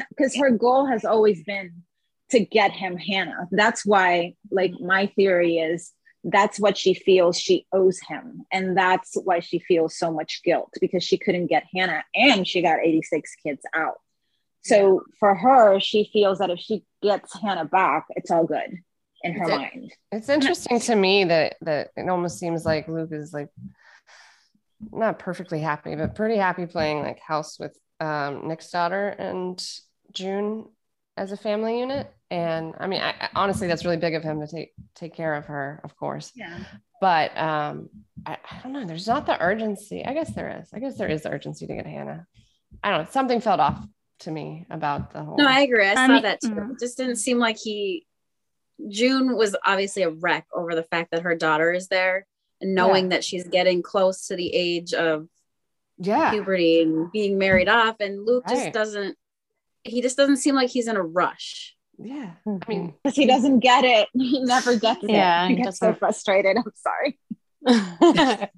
because her goal has always been to get him Hannah. That's why, like, my theory is that's what she feels she owes him. And that's why she feels so much guilt because she couldn't get Hannah and she got 86 kids out. So for her, she feels that if she gets Hannah back, it's all good in her It's- mind. It's interesting to me that that it almost seems like Luke is like not perfectly happy, but pretty happy playing like house with um, Nick's daughter and June as a family unit. And I mean, I, I- honestly, that's really big of him to take take care of her, of course. Yeah. But um, I, I don't know. There's not the urgency. I guess there is. I guess there is the urgency to get Hannah. I don't know. Something felt off to me about the whole. No, I agree. I I saw mean- that too. Mhm. It just didn't seem like he. June was obviously a wreck over the fact that her daughter is there and knowing that she's getting close to the age of yeah puberty and being married off. And Luke just doesn't. He just doesn't seem like he's in a rush. Yeah, I mean, Because he doesn't get it. <laughs> He never gets it. Yeah, he he gets so frustrated. I'm sorry. <laughs>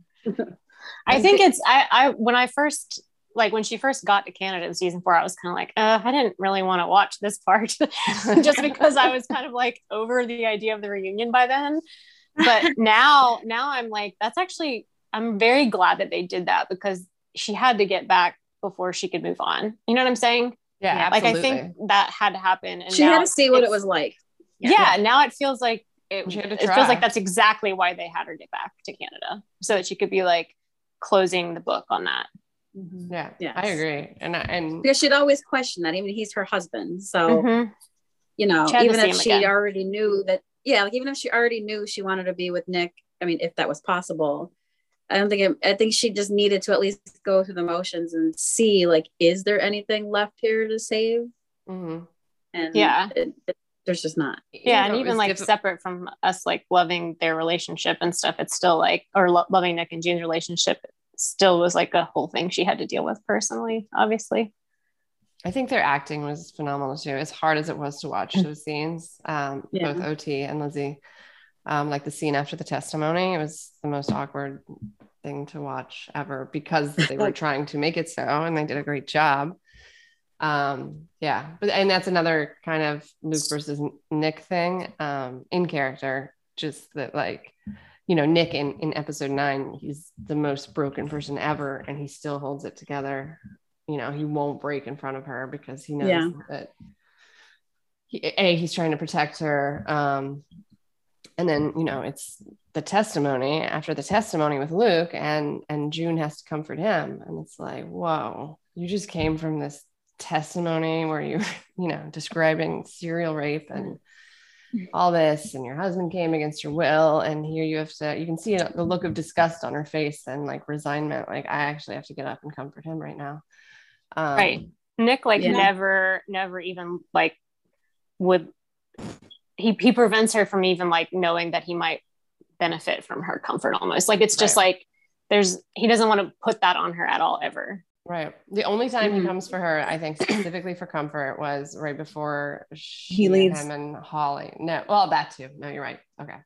I think it's I I when I first like when she first got to Canada in season four, I was kind of like, uh, I didn't really want to watch this part <laughs> just because I was kind of like over the idea of the reunion by then. But <laughs> now, now I'm like, that's actually I'm very glad that they did that because she had to get back before she could move on. You know what I'm saying? Yeah, Like I think that had to happen. And she had to see what it was like. yeah, now it feels like it, She had to it feels like that's exactly why they had her get back to Canada so that she could be like closing the book on that. Yeah, Yes. I agree. And I- and Because she'd always question that, even he's her husband. So Mhm. you know, She had to even if she again. already knew that, yeah, like even if she already knew she wanted to be with Nick, I mean, if that was possible, I don't think it, I think she just needed to at least go through the motions and see, like, is there anything left here to save? Mhm. And Yeah. it- it- there's just not. Yeah, You know, and even like diffi- separate from us like loving their relationship and stuff, it's still like or lo- loving Nick and June's relationship still was like a whole thing she had to deal with personally, obviously. I think their acting was phenomenal too. As hard as it was to watch <laughs> those scenes, um, Yeah. both OT and Lizzie, um, like the scene after the testimony, it was the most awkward thing to watch ever because <laughs> they were trying to make it so, and they did a great job. Um, yeah, but and that's another kind of Luke versus Nick thing um, in character. Just that, like, you know, Nick in in episode nine, he's the most broken person ever, and he still holds it together you know he won't break in front of her because he knows Yeah. that he, a he's trying to protect her um and then you know it's the testimony after the testimony with luke and and june has to comfort him and it's like whoa you just came from this testimony where you <laughs> you know describing serial rape and all this and your husband came against your will and here you have to you can see the look of disgust on her face and like resignment like i actually have to get up and comfort him right now um, right. Nick like Yeah. never never even like would he he prevents her from even like knowing that he might benefit from her comfort almost. Like it's just like there's he doesn't want to put that on her at all ever. Right. The only time Mhm. he comes for her, I think specifically for comfort, was right before she He leaves. him and Holly. No, well, that too. No, you're right. Okay.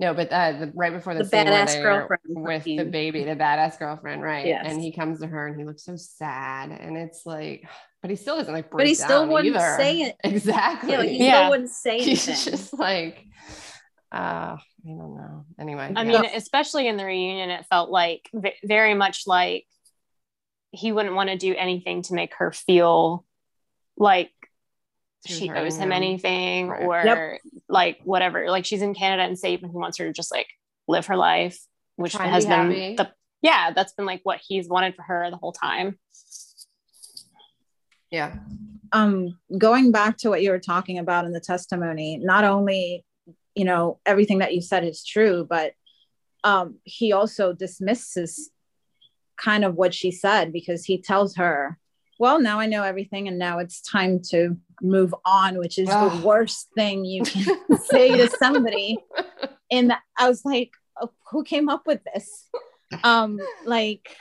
No, but uh, the, right before the, The scene badass girlfriend with the baby, the badass girlfriend, right? Yes. And he comes to her and he looks so sad, and it's like, <sighs> but he still doesn't like break But he still wouldn't either. say it. <laughs> Exactly. Yeah, like he Yeah. still wouldn't say He's just like, uh, I don't know. Anyway, I yeah. mean, especially in the reunion, it felt like v- very much like he wouldn't want to do anything to make her feel like She she owes him him. anything Right. or Yep. like whatever. Like she's in Canada and safe, and he wants her to just like live her life, which Try has be been happy. the yeah, that's been like what he's wanted for her the whole time. yeah. um going back to what you were talking about in the testimony not only you know everything that you said is true but um he also dismisses kind of what she said because he tells her well now i know everything and now it's time to move on which is the worst thing you <laughs> can say to somebody and i was like oh, who came up with this? Um, like,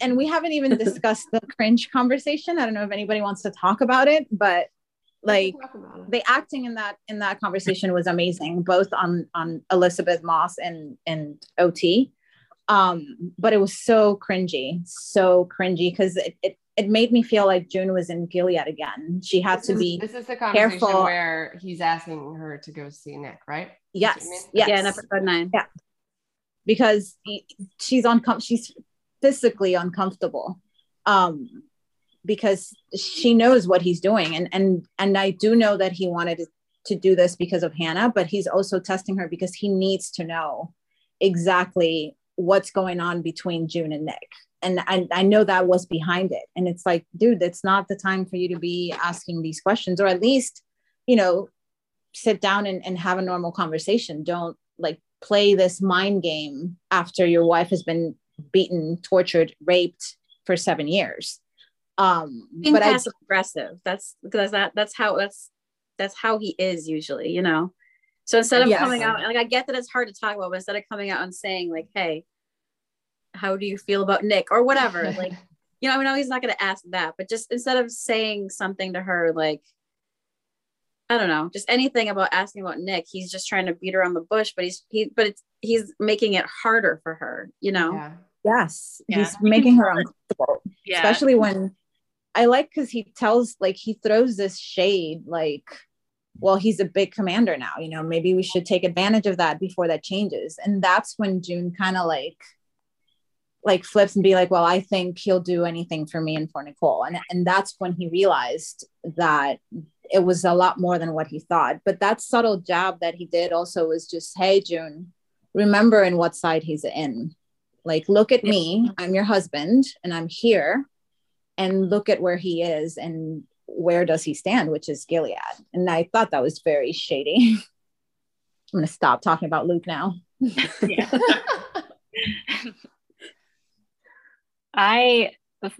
and we haven't even discussed the cringe conversation. I don't know if anybody wants to talk about it, but like the acting in that in that conversation was amazing, both on on Elisabeth Moss and and OT. Um, but it was so cringy, so cringy because it, it it made me feel like June was in Gilead again. She had This to is- be This is the conversation careful. where he's asking her to go see Nick, right? Yes. Yes. Yeah, in episode nine. Yeah. Because he- she's uncom- she's physically uncomfortable. Um because she knows what he's doing and and and I do know that he wanted to, to do this because of Hannah, but he's also testing her because he needs to know exactly what's going on between June and Nick. And I, I know that was behind it. And it's like, dude, it's not the time for you to be asking these questions, or at least, you know, sit down and, and have a normal conversation. Don't like play this mind game after your wife has been beaten, tortured, raped for seven years. Um, Being but I, passive aggressive. That's because that that's how that's that's how he is usually, you know. So instead of Yes. coming out, like I get that it's hard to talk about, but instead of coming out and saying like, "Hey, how do you feel about Nick?" or whatever, <laughs> like, you know, I know he's not going to ask that, but just instead of saying something to her, like, I don't know, just anything about asking about Nick, he's just trying to beat around the bush, but he's he, but it's he's making it harder for her, you know. yes, Yeah. he's making her uncomfortable. Yeah. Especially when I like because he tells like he throws this shade like, well, he's a big commander now, you know, maybe we should take advantage of that before that changes. And that's when June kind of like like flips and be like, well, I think he'll do anything for me and for Nicole. And and that's when he realized that it was a lot more than what he thought. But that subtle jab that he did also was just, hey, June, remember in what side he's in. Like, look at me, I'm your husband, and I'm here. And look at where he is and where does he stand, which is Gilead. And I thought that was very shady. <laughs> I'm gonna stop talking about Luke now. <laughs> I, if,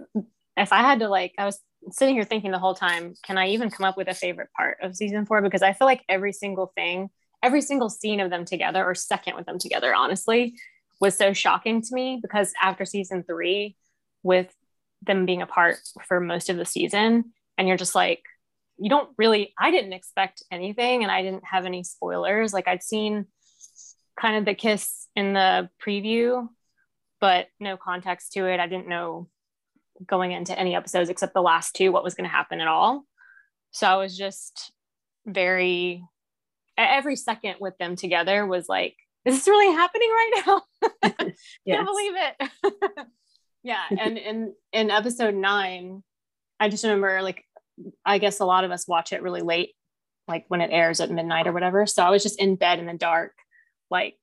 if I had to like, I was sitting here thinking the whole time, can I even come up with a favorite part of season four? Because I feel like every single thing, every single scene of them together, or second with them together, honestly, was so shocking to me. Because after season three, with them being apart for most of the season, and you're just like, you don't really, I didn't expect anything, and I didn't have any spoilers. Like I'd seen kind of the kiss in the preview but no context to it. I didn't know going into any episodes except the last two what was going to happen at all. So I was just very every second with them together was like, is this really happening right now? <laughs> <laughs> Yes. Can't believe it. <laughs> yeah, and in in episode nine, I just remember like I guess a lot of us watch it really late, like when it airs at midnight or whatever. So I was just in bed in the dark, like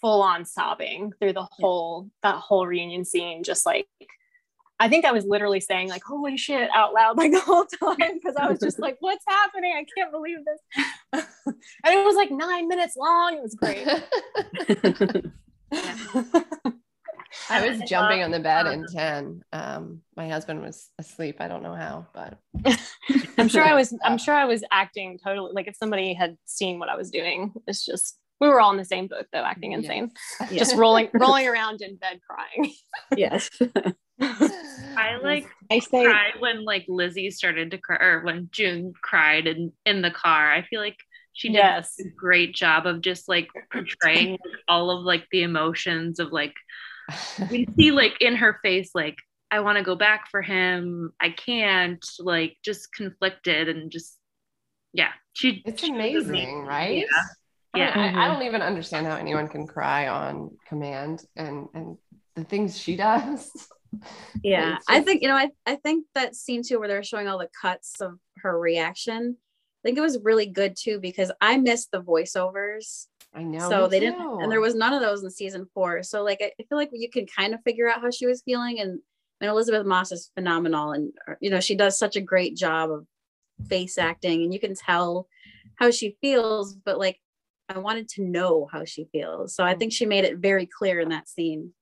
full on sobbing through the whole that whole reunion scene just like i think i was literally saying like holy shit out loud <laughs> like the whole time because i was just like what's happening? I can't believe this. <laughs> And it was like nine minutes long. It was great <laughs> I was jumping on the bed in 10. Um, my husband was asleep. I don't know how, but <laughs> i'm sure i was <laughs> i'm sure i was acting totally like if somebody had seen what i was doing it's just we were all in the same boat though acting insane <laughs> just rolling rolling around in bed crying yes I like I say cried when like Lizzie started to cry or when June cried in in the car. I feel like she did Yes. a great job of just like portraying all of like the emotions of like we see like in her face like I want to go back for him. I can't like just conflicted and just yeah. She it's she was amazing, right? Yeah. I, Yeah. I, I mm-hmm. don't even understand how anyone can cry on command and and the things she does. <laughs> Yeah, It's I think you know, I I think that scene too where they're showing all the cuts of her reaction. I think it was really good too because I missed the voiceovers. I know. so me they didn't, and there was none of those in season four. So like I, I feel like you can kind of figure out how she was feeling, and and Elisabeth Moss is phenomenal, and you know she does such a great job of face acting, and you can tell how she feels. But like I wanted to know how she feels, so I think she made it very clear in that scene.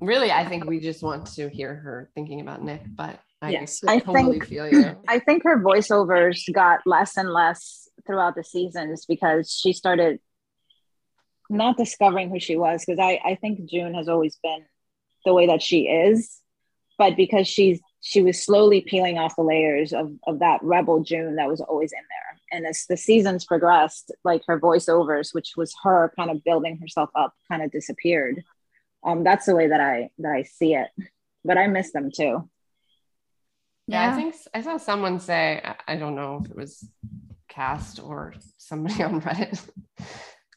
Really, I think we just want to hear her thinking about Nick, but I Yes. I totally think feel you. I think her voiceovers got less and less throughout the seasons because she started not discovering who she was because I, I think June has always been the way that she is, but because she's she was slowly peeling off the layers of, of that rebel June that was always in there. And as the seasons progressed, like her voiceovers, which was her kind of building herself up, kind of disappeared. Um, that's the way that I that I see it. But I miss them too. Yeah, I think I saw someone say, I- I don't know if it was cast or somebody <laughs> on Reddit.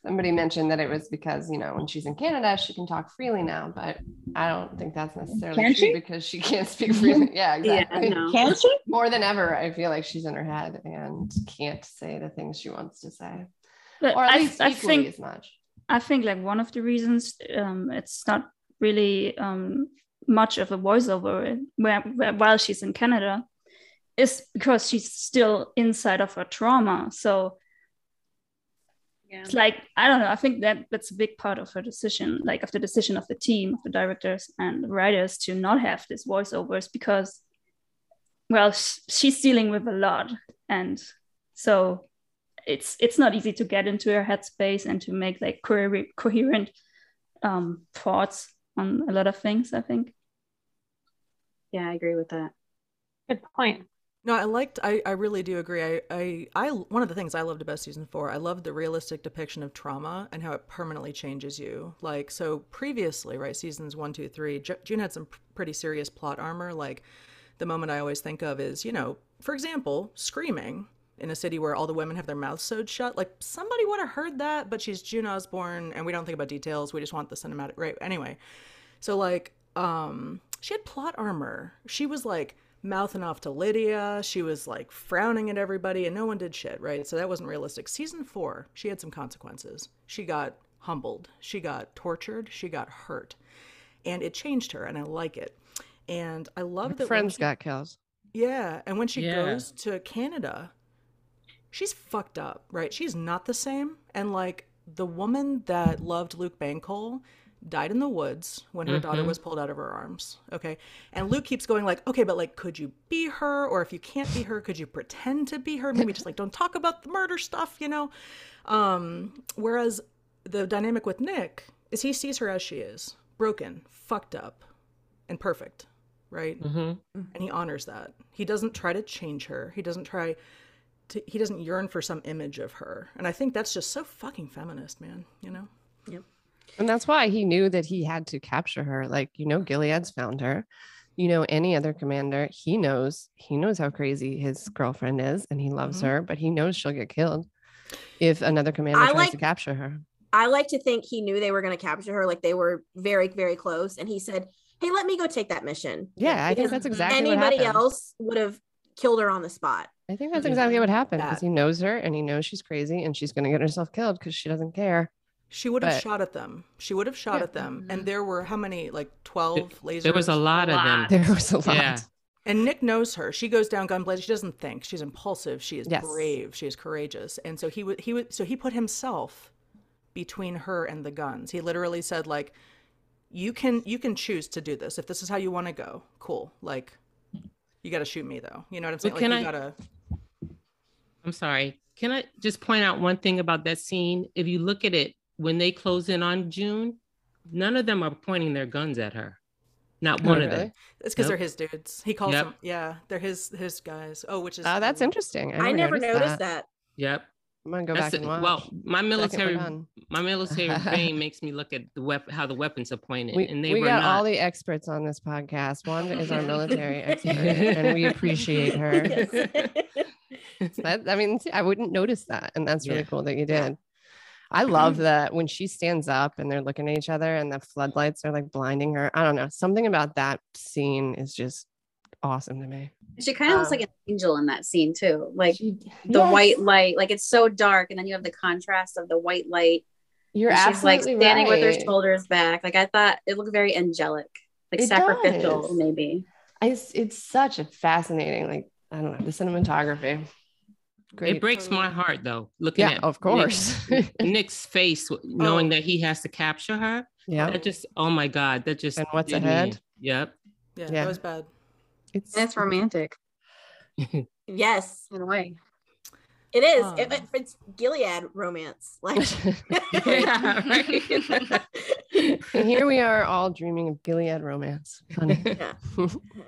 Somebody mentioned that it was because, you know, when she's in Canada, she can talk freely now, but I don't think that's necessarily Can true she? because she <laughs> can't speak freely. <laughs> Yeah, Yeah, no. Can she? More than ever, I feel like she's in her head and can't say the things she wants to say. But or at I, least I equally think as much. I think like one of the reasons um, it's not really um, much of a voiceover where, where, while she's in Canada is because she's still inside of her trauma. So Yeah. it's like I don't know. I think that that's a big part of her decision, like of the decision of the team, of the directors and the writers to not have these voiceovers because, well, sh- she's dealing with a lot, and so it's it's not easy to get into her headspace and to make like coher- coherent um, thoughts on a lot of things. I think. Yeah, I agree with that. Good point. No, I liked. I, I really do agree. I, I, I, one of the things I loved about season four, I loved the realistic depiction of trauma and how it permanently changes you. Like, so previously, right, seasons one, two, three, Ju- June had some pretty serious plot armor. Like, the moment I always think of is, you know, for example, screaming in a city where all the women have their mouths sewed shut. Like, somebody would have heard that, but she's June Osborne, and we don't think about details. We just want the cinematic, right? Anyway, so like, um, she had plot armor. She was like mouthing off to Lydia. She was like frowning at everybody, and no one did shit, right? So that wasn't realistic. Season four, she had some consequences. She got humbled. She got tortured. She got hurt, and it changed her, and I like it. And I love that Friends she- got killed. yeah, and when she Yeah. goes to Canada, she's fucked up, right? She's not the same. And like the woman that loved Luke Bankole died in the woods when her daughter Mhm. was pulled out of her arms. Okay. And Luke keeps going like, okay, but like could you be her? Or if you can't be her, could you pretend to be her? Maybe just like don't talk about the murder stuff, you know? Um, whereas the dynamic with Nick is he sees her as she is, broken, fucked up, and perfect, right? Mhm. And he honors that. He doesn't try to change her. He doesn't try to, he doesn't yearn for some image of her. And I think that's just so fucking feminist, man, you know? Yep. And that's why he knew that he had to capture her. Like, you know, Gilead's found her. You know, any other commander, he knows, he knows how crazy his girlfriend is and he loves Mhm. her, but he knows she'll get killed if another commander I tries to capture her. I like to think he knew they were going to capture her, like they were very, very close. And he said, Hey, let me go take that mission. Yeah, I think that's exactly what anybody else would have killed her on the spot. I think that's exactly what happened because he knows her and he knows she's crazy and she's going to get herself killed because she doesn't care. She would have But- shot at them. She would have shot Yeah. at them. And there were how many? Like 12 lasers? There was a lot of them. <laughs> There was a lot. Yeah. And Nick knows her. She goes down gun blazing. She doesn't think. She's impulsive. She is Yes. brave. She is courageous. And so he would he would so he put himself between her and the guns. He literally said like you can you can choose to do this. If this is how you want to go, cool. Like you got to shoot me though. You know what I'm saying? Well, like can you I- got to I'm sorry. Can I just point out one thing about that scene? If you look at it, when they close in on June, none of them are pointing their guns at her. Not Oh, one of oh, them. It's because Nope. they're his dudes. He calls Yep. them yeah, they're his his guys. Oh, which is Oh, that's interesting. I never noticed that. Yep. I'm going to go That's back and watch. Well, my military, my <laughs> military brain makes me look at the weapon, how the weapons are pointed, We, and they we were got not. all the experts on this podcast. Wanda is our military <laughs> expert, and we appreciate her. <laughs> That- I mean, I wouldn't notice that, and that's really Yeah. cool that you did. I love that when she stands up and they're looking at each other, and the floodlights are like blinding her. I don't know, something about that scene is just awesome to me. She kind of looks Um, like an angel in that scene too. Like the Yes. white light, like it's so dark, and then you have the contrast of the white light. You're and she's like absolutely standing with her shoulders back. Like I thought it looked very angelic, like It sacrificial, does. maybe. It's it's such a fascinating, like I don't know, the cinematography. Great. It breaks my heart though, looking Yeah, at of course. Nick- <laughs> Nick's face, oh. knowing that he has to capture her. Yeah. That just, oh my God, that just. And what's did me ahead? Yep. yeah, Yeah. that was bad. It's That's romantic <laughs> Yes. in a way. It is. Oh. It, it's Gilead romance. Like <laughs> yeah, And here we are all dreaming of Gilead romance. Funny. yeah.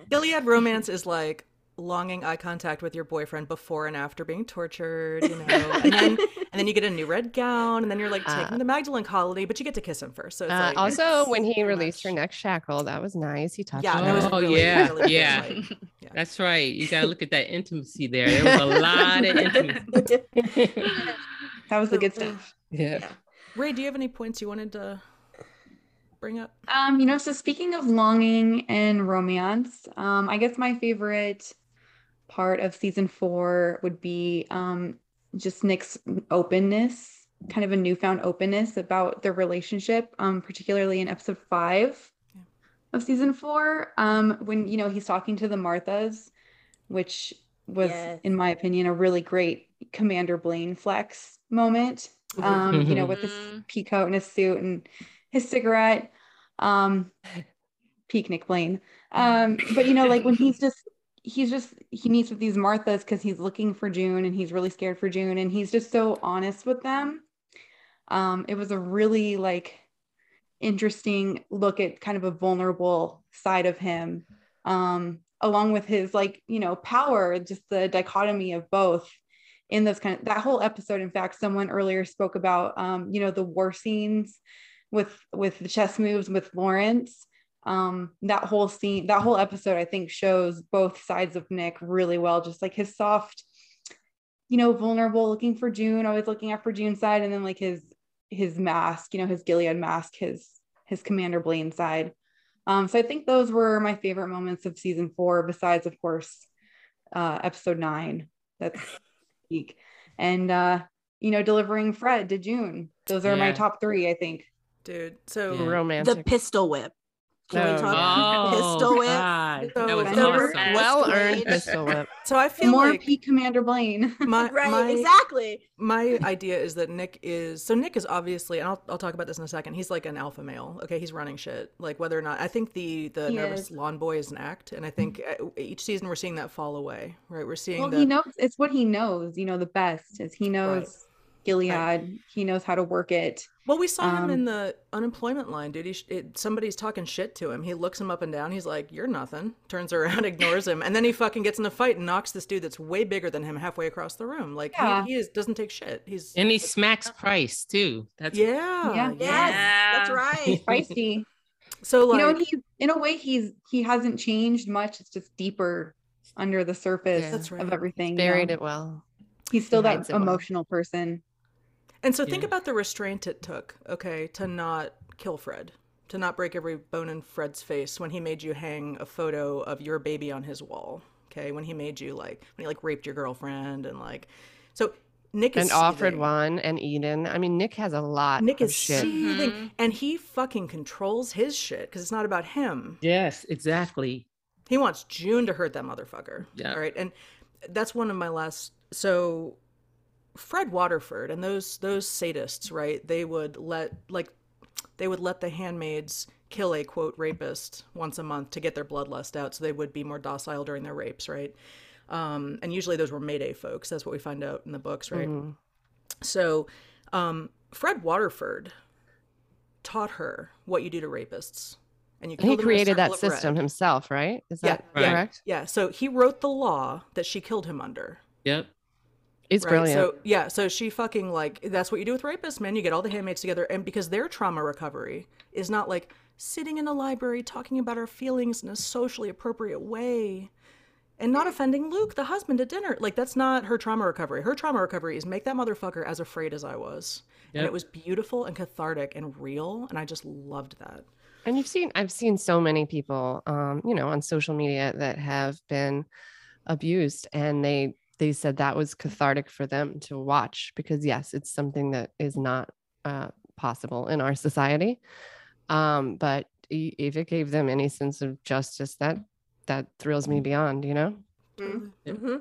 Gilead romance is like longing eye contact with your boyfriend before and after being tortured, you know, and then <laughs> and then you get a new red gown, and then you're like taking Uh, the Magdalene holiday, but you get to kiss him first. So it's Uh, like also, when he too released her next shackle, that was nice. He touched Yeah, her. that was oh really, yeah, really good, yeah. like, <laughs> That's right. You gotta look at that intimacy there. There was a lot of intimacy. <laughs> That was the good stuff. yeah. Ray, do you have any points you wanted to bring up? Um, you know, so speaking of longing and romance, um, I guess my favorite part of season four would be um just Nick's openness, kind of a newfound openness about their relationship, um, particularly in episode five of season four. Um, when you know he's talking to the Marthas, which was, Yes. in my opinion, a really great Commander Blaine flex moment. Um, you know, with his Mhm. pea coat and his suit and his cigarette. Um, peak Nick Blaine. Um, but you know, like when he's just he's just he meets with these Marthas because he's looking for June and he's really scared for June and he's just so honest with them. Um, it was a really like interesting look at kind of a vulnerable side of him. Um, along with his like, you know, power, just the dichotomy of both in those kind of that whole episode. In fact, someone earlier spoke about um, you know, the war scenes with with the chess moves with Lawrence um that whole scene that whole episode i think shows both sides of nick really well just like his soft you know vulnerable looking for june always looking out for june's side and then like his his mask you know his gilead mask his his commander blaine side um so i think those were my favorite moments of season four besides of course uh episode nine that's <laughs> peak and uh you know delivering fred to june those are my top three i think Dude, so Yeah. Romantic. The pistol whip. Can Oh, we talk Oh, pistol whip? God. So that was awesome. well earned pistol whip. <laughs> so I feel more like peak commander blaine <laughs> my Right, my, exactly. my idea is that Nick is so Nick is obviously, and I'll, I'll talk about this in a second. He's like an alpha male. Okay, he's running shit. Like whether or not I think the the He nervous is. lawn boy is an act, and I think uh, each season we're seeing that fall away. Right, we're seeing well the he knows it's what he knows you know the best is he knows gilead he knows how to work it Well, we saw him Um, in the unemployment line, dude. He it, somebody's talking shit to him. He looks him up and down. He's like, "You're nothing." Turns <laughs> around, ignores him, and then he fucking gets in a fight and knocks this dude that's way bigger than him halfway across the room. Like Yeah. he, he is, doesn't take shit. He's And he smacks Price too. That's yeah, Yeah. Yes, that's Yeah. right. feisty So like, you know he in a way he's he hasn't changed much it's just deeper under the surface Yeah. That's right. of everything you Buried know? it well. he's still He that hides it well. emotional person And so think Yeah. about the restraint it took, okay, to not kill Fred, to not break every bone in Fred's face when he made you hang a photo of your baby on his wall, okay, when he made you like when he like raped your girlfriend and like, so Nick is And offered seething. one and Eden. I mean, Nick has a lot Nick of is shit. seething, mm-hmm. and he fucking controls his shit because it's not about him. yes, exactly. He wants June to hurt that motherfucker. Yeah. All right. And that's one of my last so Fred Waterford and those those sadists, right? They would let like they would let the handmaids kill a quote rapist once a month to get their bloodlust out so they would be more docile during their rapes, right? Um, and usually those were Mayday folks. That's what we find out in the books, right? Mhm. So, um, Fred Waterford taught her what you do to rapists. And you And he kill them in a created that circle red. system himself, right? Is that yeah, correct? Yeah. So he wrote the law that she killed him under. Yep. It's right? brilliant. So yeah, so she fucking like that's what you do with rapists, man. You get all the handmaids together, and because their trauma recovery is not like sitting in a library talking about our feelings in a socially appropriate way, and not offending Luke, the husband, at dinner. Like that's not her trauma recovery. Her trauma recovery is make that motherfucker as afraid as I was, and it was beautiful and cathartic and real, and I just loved that. And you've seen, I've seen so many people, um, you know, on social media that have been abused, and they they said that was cathartic for them to watch because yes, it's something that is not uh, possible in our society. Um, but if it gave them any sense of justice, that that thrills me beyond, you know. Mm-hmm.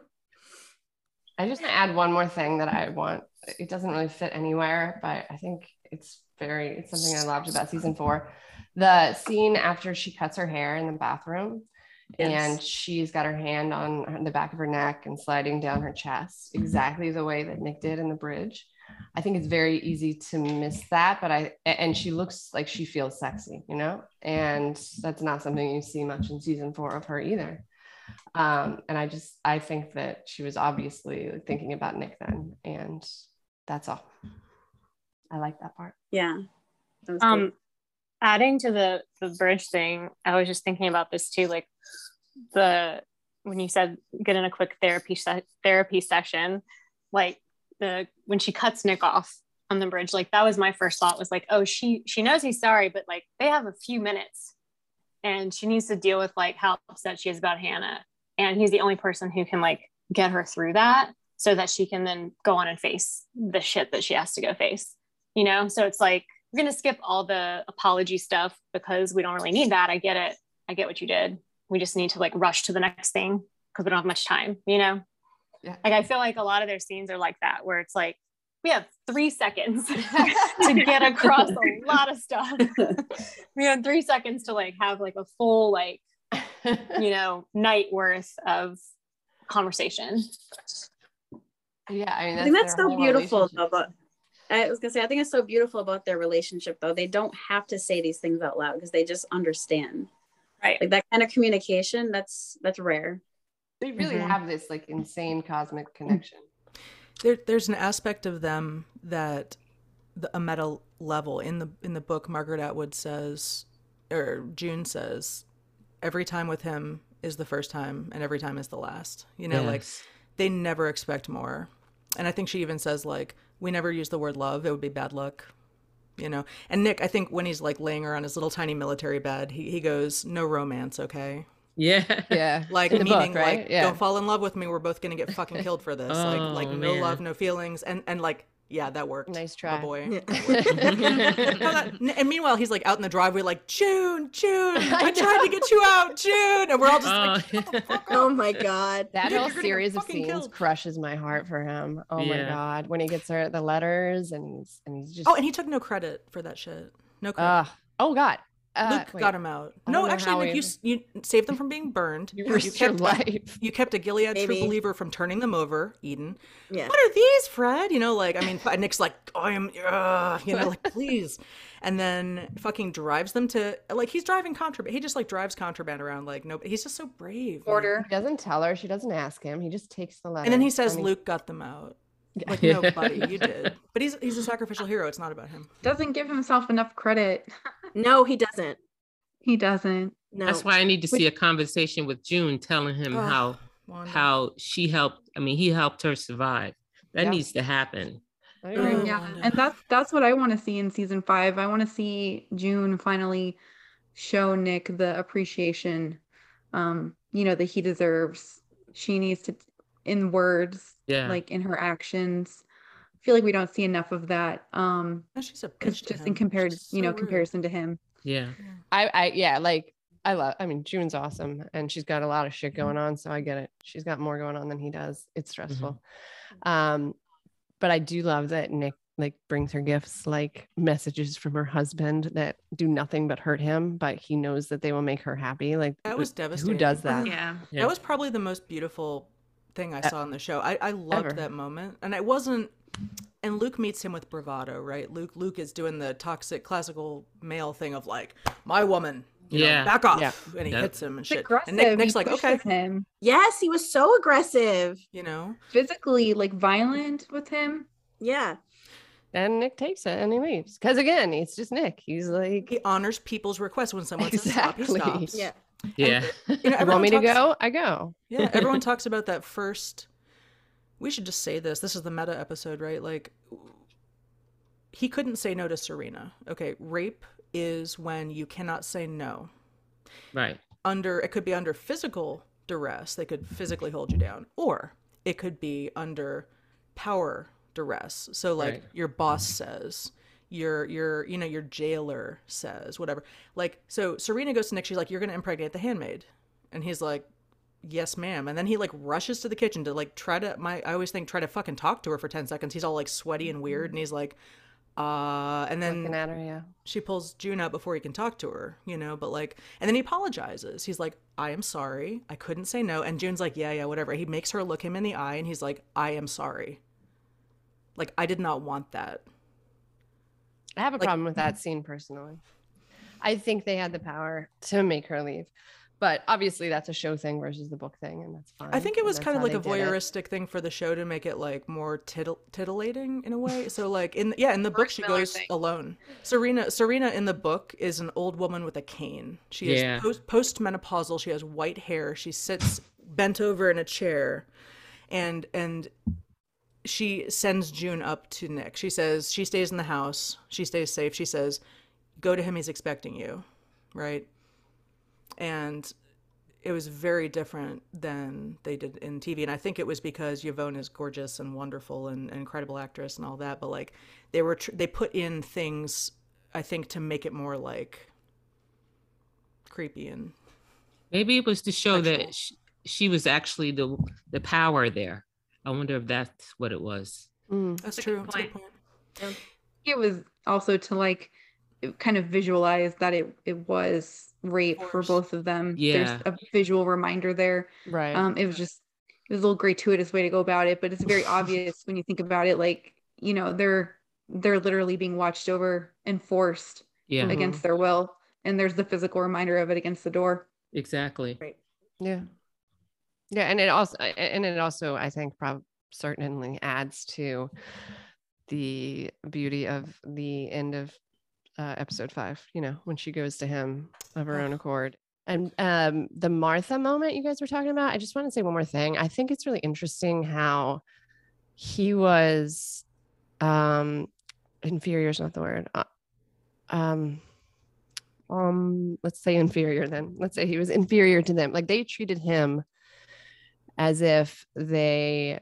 I just want to add one more thing that I want. It doesn't really fit anywhere, but I think it's very, it's something I loved about season four. The scene after she cuts her hair in the bathroom And she's got her hand on the back of her neck and sliding down her chest, exactly the way that Nick did in the bridge. I think it's very easy to miss that, but I and she looks like she feels sexy, you know, and that's not something you see much in season four of her either. Um, and I just I think that she was obviously thinking about Nick then, and that's all. I like that part. Yeah. That was um good. Adding to the the bridge thing i was just thinking about this too like the when you said get in a quick therapy se- therapy session like the when she cuts nick off on the bridge like that was my first thought was like oh she she knows he's sorry but like they have a few minutes and she needs to deal with like how upset she is about hannah. And he's the only person who can like get her through that so that she can then go on and face the shit that she has to go face you know? So it's like we're going to skip all the apology stuff because we don't really need that. I get it. I get what you did. We just need to like rush to the next thing because we don't have much time you know? Yeah. like i feel like a lot of their scenes are like that where it's like we have three seconds <laughs> <laughs> to get across a lot of stuff. We have three seconds to like have like a full like <laughs> you know night worth of conversation. Yeah, I mean, I think that's so beautiful though, about I was gonna say I think it's so beautiful about their relationship though. They don't have to say these things out loud because they just understand. Right. Like that kind of communication, that's that's rare. They really Mhm. have this like insane cosmic connection. there, there's an aspect of them that the, a meta level in the in the book margaret atwood says or june says every time with him is the first time and every time is the last you know like they never expect more and i think she even says like we never use the word love it would be bad luck you know and nick i think when he's like laying her on his little tiny military bed he, he goes no romance okay Yeah. Yeah, <laughs> like in the book, meaning right? like Yeah. don't fall in love with me we're both gonna get fucking killed for this like Oh, like no oh, man. love no feelings and and like yeah that worked. Nice my try. boy. <laughs> And meanwhile he's like out in the driveway like june june <laughs> i, tried to get you out june. And we're all just like Oh. <laughs> My god. That Nick, whole you're gonna get series of scenes killed. crushes my heart for him. Oh my god, when he gets her the letters and he's and he's just oh and he took no credit for that shit. No credit. Uh, oh god, uh, Luke wait. got him out. No, actually, how Nick, you you saved them from being <laughs> burned. You risked your kept life. You kept a Gilead true believer from turning them over. Eden. Yeah. What are these, Fred? You know, like I mean, Nick's like, I am, uh, you know, like <laughs> please, and then fucking drives them to like he's driving contraband. He just like drives contraband around like no. He's just so brave. like- Order. He doesn't tell her. She doesn't ask him. He just takes the letter. And then he says, and "Luke got them out." Like Yeah. no, <laughs> buddy, you did. But he's he's a sacrificial hero. It's not about him. Doesn't give himself enough credit. <laughs> No, he doesn't. He doesn't. No. That's why I need to see a conversation with June telling him Ugh, how Wanda. how she helped. I mean, he helped her survive. That Yeah. needs to happen. Oh, yeah, Wanda. and that's that's what I want to see in season five. I want to see June finally show Nick the appreciation, um, you know, that he deserves. She needs to, in words, Yeah. like in her actions. I feel like we don't see enough of that. Um, No, she's a because bitch just in compared, She's you know, rude. comparison to him. Yeah. I, I, yeah, like I love. I mean, June's awesome, and she's got a lot of shit going on, so I get it. She's got more going on than he does. It's stressful. Um, but I do love that Nick like brings her gifts, like messages from her husband that do nothing but hurt him, but he knows that they will make her happy. Like That was devastating Who does that? Yeah. Yeah. That was probably the most beautiful thing I saw on the show. I, I loved ever. that moment. And it wasn't and Luke meets him with bravado, right? Luke Luke is doing the toxic classical male thing of like, my woman, you know, Yeah. back off. Yeah. And he Yep. hits him and It's shit. aggressive. And Nick, He Nick's like, okay, him Yes, he was so aggressive. you know. physically, like violent with him. Yeah. And Nick takes it and he leaves. Because again, it's just Nick. He's like, He honors people's requests when someone says stop, he Exactly. stops. Yeah. Yeah. You know, you want me to go? I go. Yeah, <laughs> everyone talks about that first. We should just say this. This is the meta episode, right? Like, he couldn't say no to Serena. Okay, rape is when you cannot say no. Right. Under it could be under physical duress. They could physically hold you down, or it could be under power duress. So like Right. your boss says, your your you know your jailer says, whatever. Like so, Serena goes to Nick. She's like, "You're gonna impregnate the handmaid," and he's like, yes ma'am and then he like rushes to the kitchen to like try to my i always think try to fucking talk to her for 10 seconds he's all like sweaty and weird and he's like uh and then Looking at her, yeah. she pulls June out before he can talk to her, you know, but like and then he apologizes. He's like, I am sorry. I couldn't say no. And June's like, Yeah, yeah, whatever. He makes her look him in the eye and he's like, I am sorry. Like I did not want that. I have a Like- problem with that scene personally. I think they had the power to make her leave. But obviously that's a show thing versus the book thing, and that's fine. I think it was kind of like a they did it. voyeuristic thing for the show to make it like more tittle- titillating in a way. So like in yeah, in the book she goes thing. alone. Serena Serena in the book is an old woman with a cane. She Yeah. is post postmenopausal. She has white hair. She sits bent over in a chair, and and she sends June up to Nick. She says she stays in the house. She stays safe. She says, "Go to him. He's expecting you." Right. And it was very different than they did in TV. And I think it was because Yvonne is gorgeous and wonderful and, and incredible actress and all that. But like they were, tr- they put in things, I think, to make it more like creepy and Maybe it was to show Sexual. that she, she was actually the the power there. I wonder if that's what it was. Mm. that's a true. good That's a good point. point. it was also to like kind of visualize that it it was rape for both of them. Yeah. There's a visual reminder there. Right. Um, it was just it was a little gratuitous way to go about it, but it's very obvious when you think about it. Like you know, they're they're literally being watched over and forced Yeah, against their will, and there's the physical reminder of it against the door. exactly. Right. Yeah. Yeah, and it also and it also I think prob certainly adds to the beauty of the end of uh, episode five. You know, when she goes to him of her own accord. And um, the Martha moment you guys were talking about, I just want to say one more thing. I think it's really interesting how he was um inferior is not the word. Uh, um um let's say inferior then let's say he was inferior to them like they treated him as if they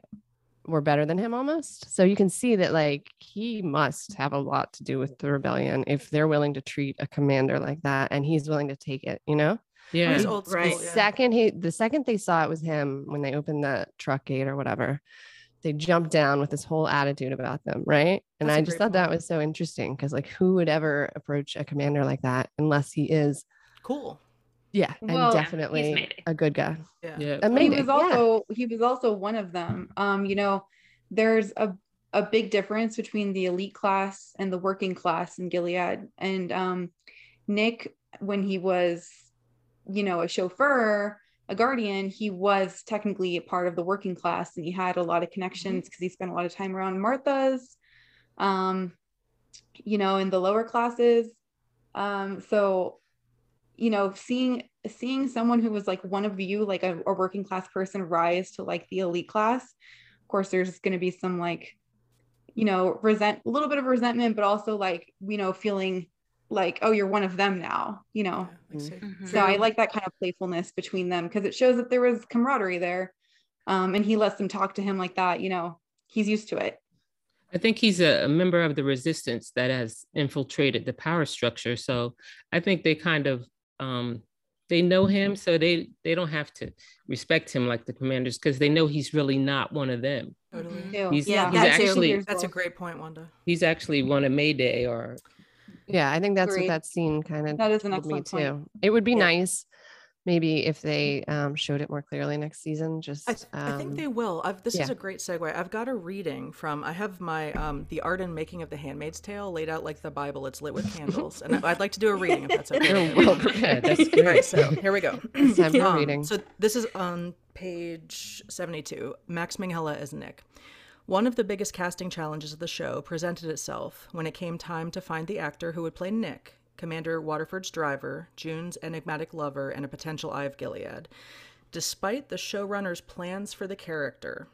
were better than him almost so you can see that like he must have a lot to do with the rebellion if they're willing to treat a commander like that and he's willing to take it you know Yeah, He's old school. Right. the yeah. second he the second they saw it was him when they opened the truck gate or whatever they jumped down with this whole attitude about them right and That's a i just great thought that was so interesting because like who would ever approach a commander like that unless he is Cool. Yeah Well- and definitely Mayday. a good guy Yeah. yeah. a he Mayday, was yeah. also he was also one of them um you know there's a a big difference between the elite class and the working class in gilead and um nick when he was you know a chauffeur a guardian he was technically a part of the working class and he had a lot of connections because he spent a lot of time around martha's um you know in the lower classes um so you know seeing seeing someone who was like one of you like a, a working class person rise to like the elite class of course there's going to be some like you know resent a little bit of resentment but also like you know feeling like oh you're one of them now you know Yeah, like say- Mhm. so i like that kind of playfulness between them because it shows that there was camaraderie there um and he lets them talk to him like that you know he's used to it I think he's a, a member of the resistance that has infiltrated the power structure. So I think they kind of um, they know him, so they they don't have to respect him like the commanders because they know he's really not one of them. Totally. too. He's- Yeah, he's that too. actually That's a great point, Wanda. he's actually one of Mayday or yeah i think that's Agreed. what that scene kind of That is an told me excellent point. too it would be Yeah. nice maybe if they um showed it more clearly next season just I, th- I think um, they will. I've, this is a great segue. I've got a reading from. I have my um, the art and making of the Handmaid's Tale laid out like the Bible. It's lit with candles, and I'd like to do a reading if that's okay. <laughs> Well prepared. that's <laughs> All right, great. so here we go. <clears throat> It's time for Um, reading. So this is on page 72. Max Minghella as Nick. One of the biggest casting challenges of the show presented itself when it came time to find the actor who would play Nick, Commander Waterford's driver, June's enigmatic lover, and a potential Eye of Gilead. Despite the showrunner's plans for the character,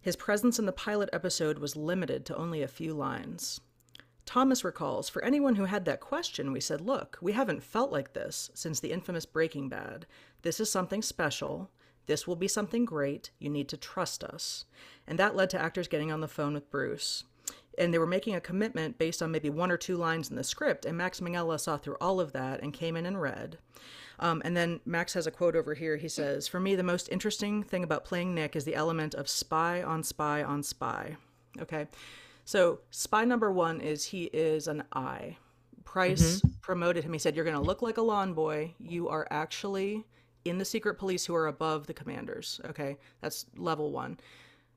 his presence in the pilot episode was limited to only a few lines. Thomas recalls, for anyone who had that question, we said, look, we haven't felt like this since the infamous Breaking Bad. This is something special. This will be something great. You need to trust us. And that led to actors getting on the phone with Bruce. And they were making a commitment based on maybe one or two lines in the script. And Max Minghella saw through all of that and came in and read. Um, and then Max has a quote over here. He says, For me, the most interesting thing about playing Nick is the element of spy on spy on spy. Okay. So spy number one is he is an eye. Pryce promoted him. He said, "You're going to look like a lawn boy. You are actually in the secret police who are above the commanders." Okay, that's level one.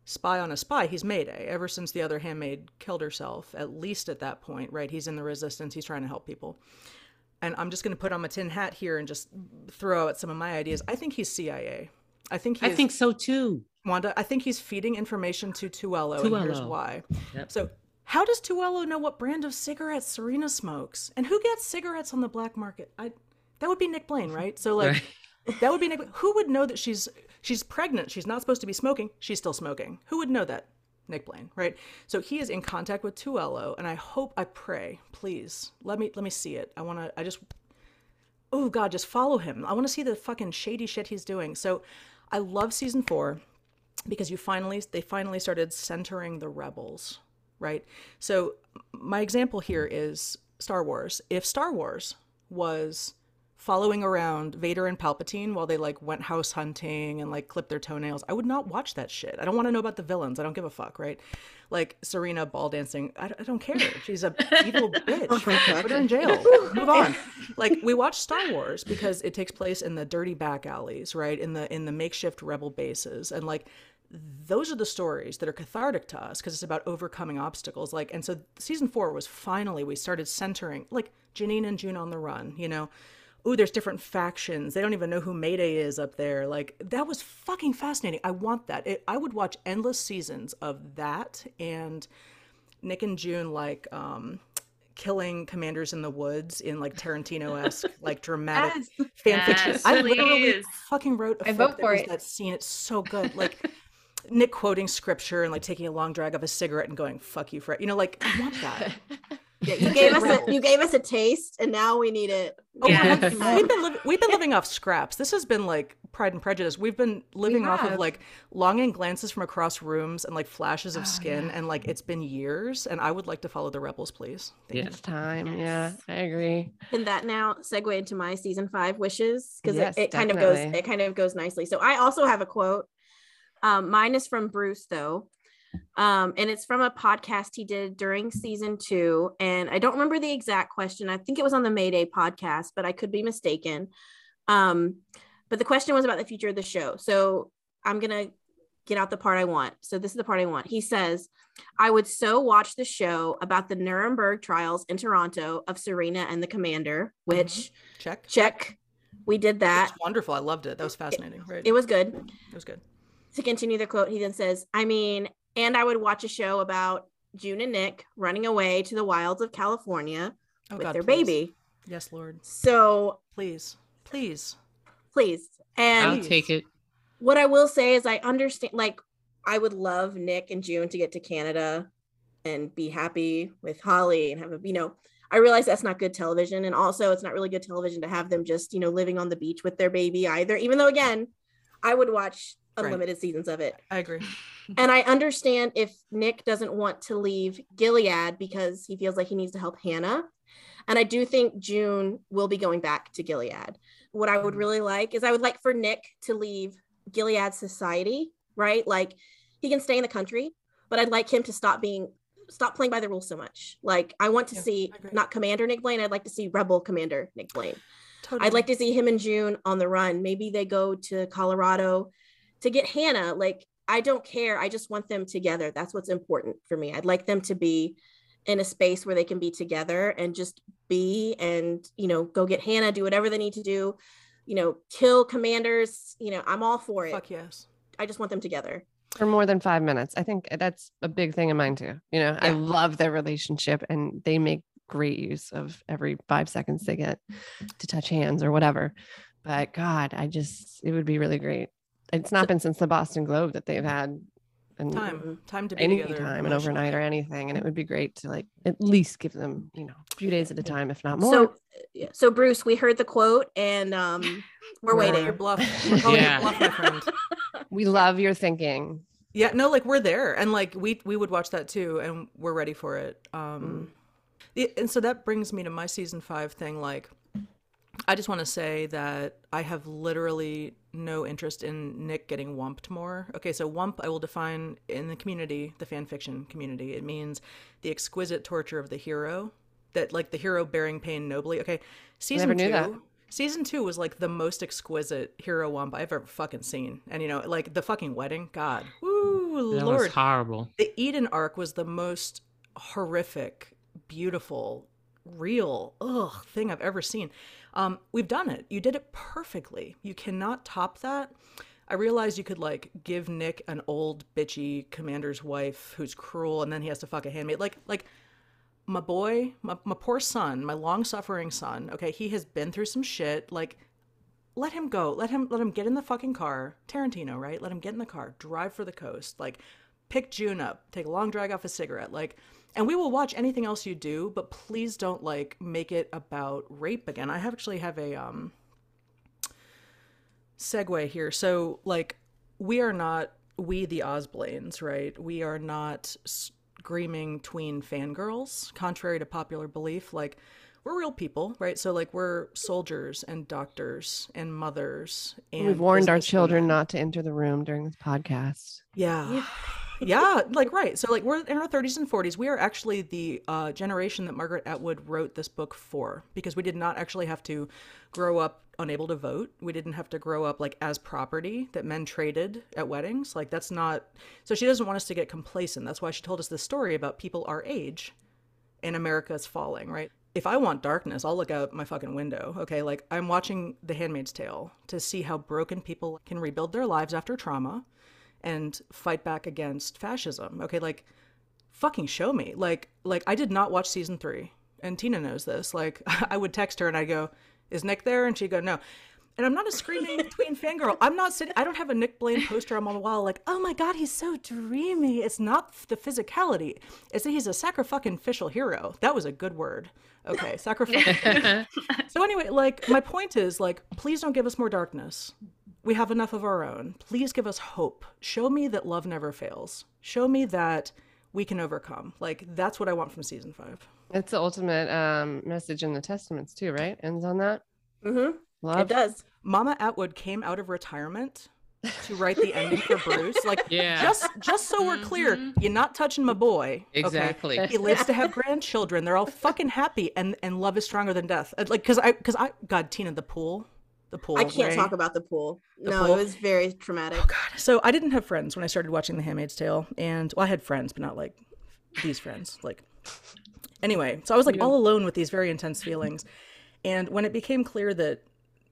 Spy on a spy. He's Mayday. Ever since the other handmaid killed herself, at least at that point, right? He's in the resistance. He's trying to help people. And I'm just going to put on my tin hat here and just throw out some of my ideas. I think he's CIA. I think he I is- think so too. Wanda, I think he's feeding information to Tuello, and here's why. Yep. So, how does Tuello know what brand of cigarettes Serena smokes, and who gets cigarettes on the black market? I that would be Nick Blaine, right? So, like, that would be Nick. Who would know that she's she's pregnant? She's not supposed to be smoking. She's still smoking. Who would know that? Nick Blaine, right? So he is in contact with Tuello, and I hope, I pray, please let me let me see it. I want to. I just oh god just follow him i want to see the fucking shady shit he's doing so i love season four because you finally they finally started centering the rebels right so my example here is star wars if star wars was following around vader and palpatine while they like went house hunting and like clipped their toenails i would not watch that shit. I don't want to know about the villains. I don't give a fuck right? Like serena ball dancing i, I don't care. She's a <laughs> evil bitch. Put her in jail. <laughs> Move on. Like we watch star wars because it takes place in the dirty back alleys right? In the in the makeshift rebel bases. And like those are the stories that are cathartic to us because it's about overcoming obstacles. Like and so season four was finally we started centering like janine and june on the run you know ooh there's different factions. They don't even know who mayday is up there. Like that was fucking fascinating. I want that. It, i would watch endless seasons of that and nick and june like um killing commanders in the woods in like tarantino-esque <laughs> like dramatic Yes. fan fiction. Yes, i literally fucking wrote a I fic vote that for was it. that scene. It's so good. Like nick quoting scripture and like taking a long drag of a cigarette and going fuck you Fred. you know like i want that <laughs> Yeah, you gave us a you gave us a taste, and now we need it. Oh, Yeah. we've been li- we've been living off scraps. This has been like Pride and Prejudice. We've been living off of like longing glances from across rooms and like flashes Oh, of skin, and like it's been years. And I would like to follow the rebels, please. Thank It's time. Yeah, I agree. Can that now segue into my season five wishes? Because Yes, it, it kind of goes it kind of goes nicely. So I also have a quote. Um, mine is from Bruce though. Um, and it's from a podcast he did during season two. And I don't remember the exact question. I think it was on the Mayday podcast, but I could be mistaken. Um, but the question was about the future of the show. So I'm gonna get out the part I want. So this is the part I want. He says, I would so watch the show about the Nuremberg trials in Toronto of Serena and the commander, which check. Check. We did that. It's wonderful. I loved it. That was fascinating. Right. It was good. It was good. To continue the quote, he then says, I mean, and I would watch a show about June and Nick running away to the wilds of California Oh, with God, their please. baby. Yes, Lord. So Please, please. please. And I'll take it. what I will say is I understand like I would love Nick and June to get to Canada and be happy with Holly and have a you know I realize that's not good television and also it's not really good television to have them just you know living on the beach with their baby either even though again I would watch Right. unlimited seasons of it I agree. And I understand if Nick doesn't want to leave Gilead because he feels like he needs to help Hannah. And I do think June will be going back to Gilead. What I would mm. really like is I would like for Nick to leave Gilead society, right? Like he can stay in the country, but I'd like him to stop being stop playing by the rules so much. Like I want to see not Commander Nick Blaine, I'd like to see Rebel Commander Nick Blaine. I'd like to see him and June on the run. Maybe they go to Colorado to get Hannah. Like, I don't care. I just want them together. That's what's important for me. I'd like them to be in a space where they can be together and just be and, you know, go get Hannah, do whatever they need to do, you know, kill commanders. You know, I'm all for it. Fuck yes. I just want them together. for more than five minutes. I think that's a big thing in mine too. You know, I love their relationship and they make great use of every five seconds they get to touch hands or whatever. But God, I just, it would be really great. It's not been since the Boston Globe that they've had and Time. Time to be any together time and overnight or anything. And it would be great to like at least give them, you know, a few days at a time, if not more. So, yeah, so Bruce, we heard the quote and um, <laughs> we're We're calling waiting. your bluff. <laughs> We're calling your Yeah. bluff, my friend. <laughs> we love your thinking. Yeah, no, like we're there, and like we we would watch that too, and we're ready for it. Mm. Um, the- and so that brings me to my season five thing. Like, I just want to say that I have literally no interest in Nick getting wumped more. Okay, so wump I will define in the community, the fan fiction community. It means the exquisite torture of the hero, that like the hero bearing pain nobly. Okay, season Never knew two. that. Season two was like the most exquisite hero wump I've ever fucking seen. And you know, like the fucking wedding, God. Woo That Lord. was horrible. The Eden arc was the most horrific, beautiful, real ugh thing I've ever seen. Um, we've done it. You did it perfectly. You cannot top that. I realized you could like give Nick an old bitchy commander's wife who's cruel, and then he has to fuck a handmaid. Like like my boy, my, my poor son, my long suffering son. Okay, he has been through some shit. Like let him go. Let him let him get in the fucking car. Tarantino, right? Let him get in the car, drive for the coast. Like pick June up, take a long drag off a cigarette. Like and we will watch anything else you do, but please don't like make it about rape again. I actually have a um segue here. So like we are not we the Osblaines, right? We are not screaming tween fangirls, contrary to popular belief. Like we're real people, right? So like we're soldiers and doctors and mothers and We've warned our businesswomen. children not to enter the room during this podcast. Yeah. yeah, like right. So like we're in our 30s and 40s. We are actually the uh, generation that Margaret Atwood wrote this book for because we did not actually have to grow up unable to vote. We didn't have to grow up like as property that men traded at weddings. Like that's not So she doesn't want us to get complacent. That's why she told us this story about people our age and America's falling, right? If I want darkness, I'll look out my fucking window. Okay, like I'm watching The Handmaid's Tale to see how broken people can rebuild their lives after trauma and fight back against fascism. Okay, like fucking show me. Like like I did not watch season 3 and Tina knows this. Like <laughs> I would text her and I'd go, "Is Nick there?" and she'd go, "No." And I'm not a screaming <laughs> tween fangirl. I'm not sitting. I don't have a Nick Blaine poster on my wall. Like, oh my god, he's so dreamy. It's not the physicality. It's that he's a sacrificial hero. That was a good word. Okay, sacrifice. <laughs> so anyway, like my point is, like, please don't give us more darkness. We have enough of our own. Please give us hope. Show me that love never fails. Show me that we can overcome. Like that's what I want from season five. It's the ultimate um, message in the Testaments too, right? Ends on that. Mm-hmm. Love. It does. Mama Atwood came out of retirement to write the ending for <laughs> Bruce. Like, Yeah. just just so we're clear, you're not touching my boy. okay? Exactly. He lives to have grandchildren. They're all fucking happy, and and love is stronger than death. Uh, Like, cause I, cause I, God, Tina, the pool, the pool. I can't right? talk about the pool. The no, pool? it was very traumatic. Oh, so I didn't have friends when I started watching The Handmaid's Tale, and well, I had friends, but not like these friends. Like, anyway, so I was like all alone with these very intense feelings, and when it became clear that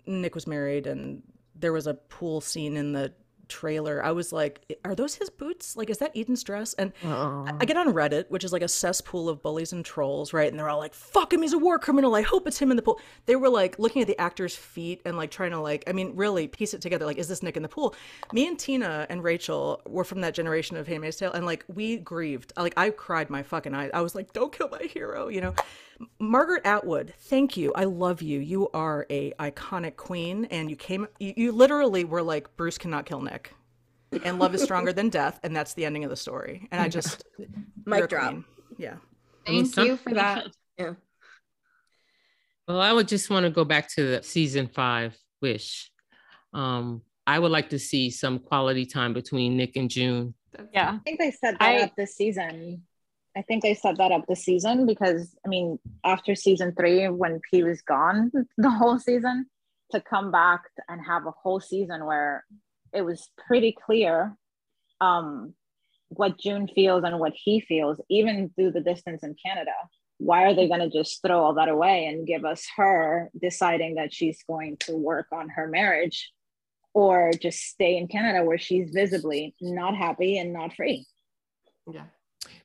Nick was married and there was a pool scene in the trailer, I was like, "Are those his boots? Like, is that Eden's dress?" And I- I get on Reddit, which is like a cesspool of bullies and trolls, right? And they're all like, "Fuck him, he's a war criminal. I hope it's him in the pool." They were like looking at the actor's feet and like trying to like, I mean, really piece it together. Like, is this Nick in the pool? Me and Tina and Rachel were from that generation of Handmaid's Tale, and like we grieved. Like, I cried my fucking eyes. I was like, "Don't kill my hero," you know. Margaret Atwood, thank you. I love you. You are a iconic queen, and you came. You, you literally were like, Bruce cannot kill Nick, and love is stronger than death, and that's the ending of the story. And I just Mic you're drop. queen. Yeah. I Thank you for that. Yeah. Well, I would just want to go back to the season five wish. Um, I would like to see some quality time between Nick and June. Yeah. I think they set that I- up this season. I think they set that up this season because I mean, after season three, when P was gone <laughs> the whole season, to come back and have a whole season where it was pretty clear um, what June feels and what he feels, even through the distance in Canada. Why are they going to just throw all that away and give us her deciding that she's going to work on her marriage or just stay in Canada where she's visibly not happy and not free? Yeah.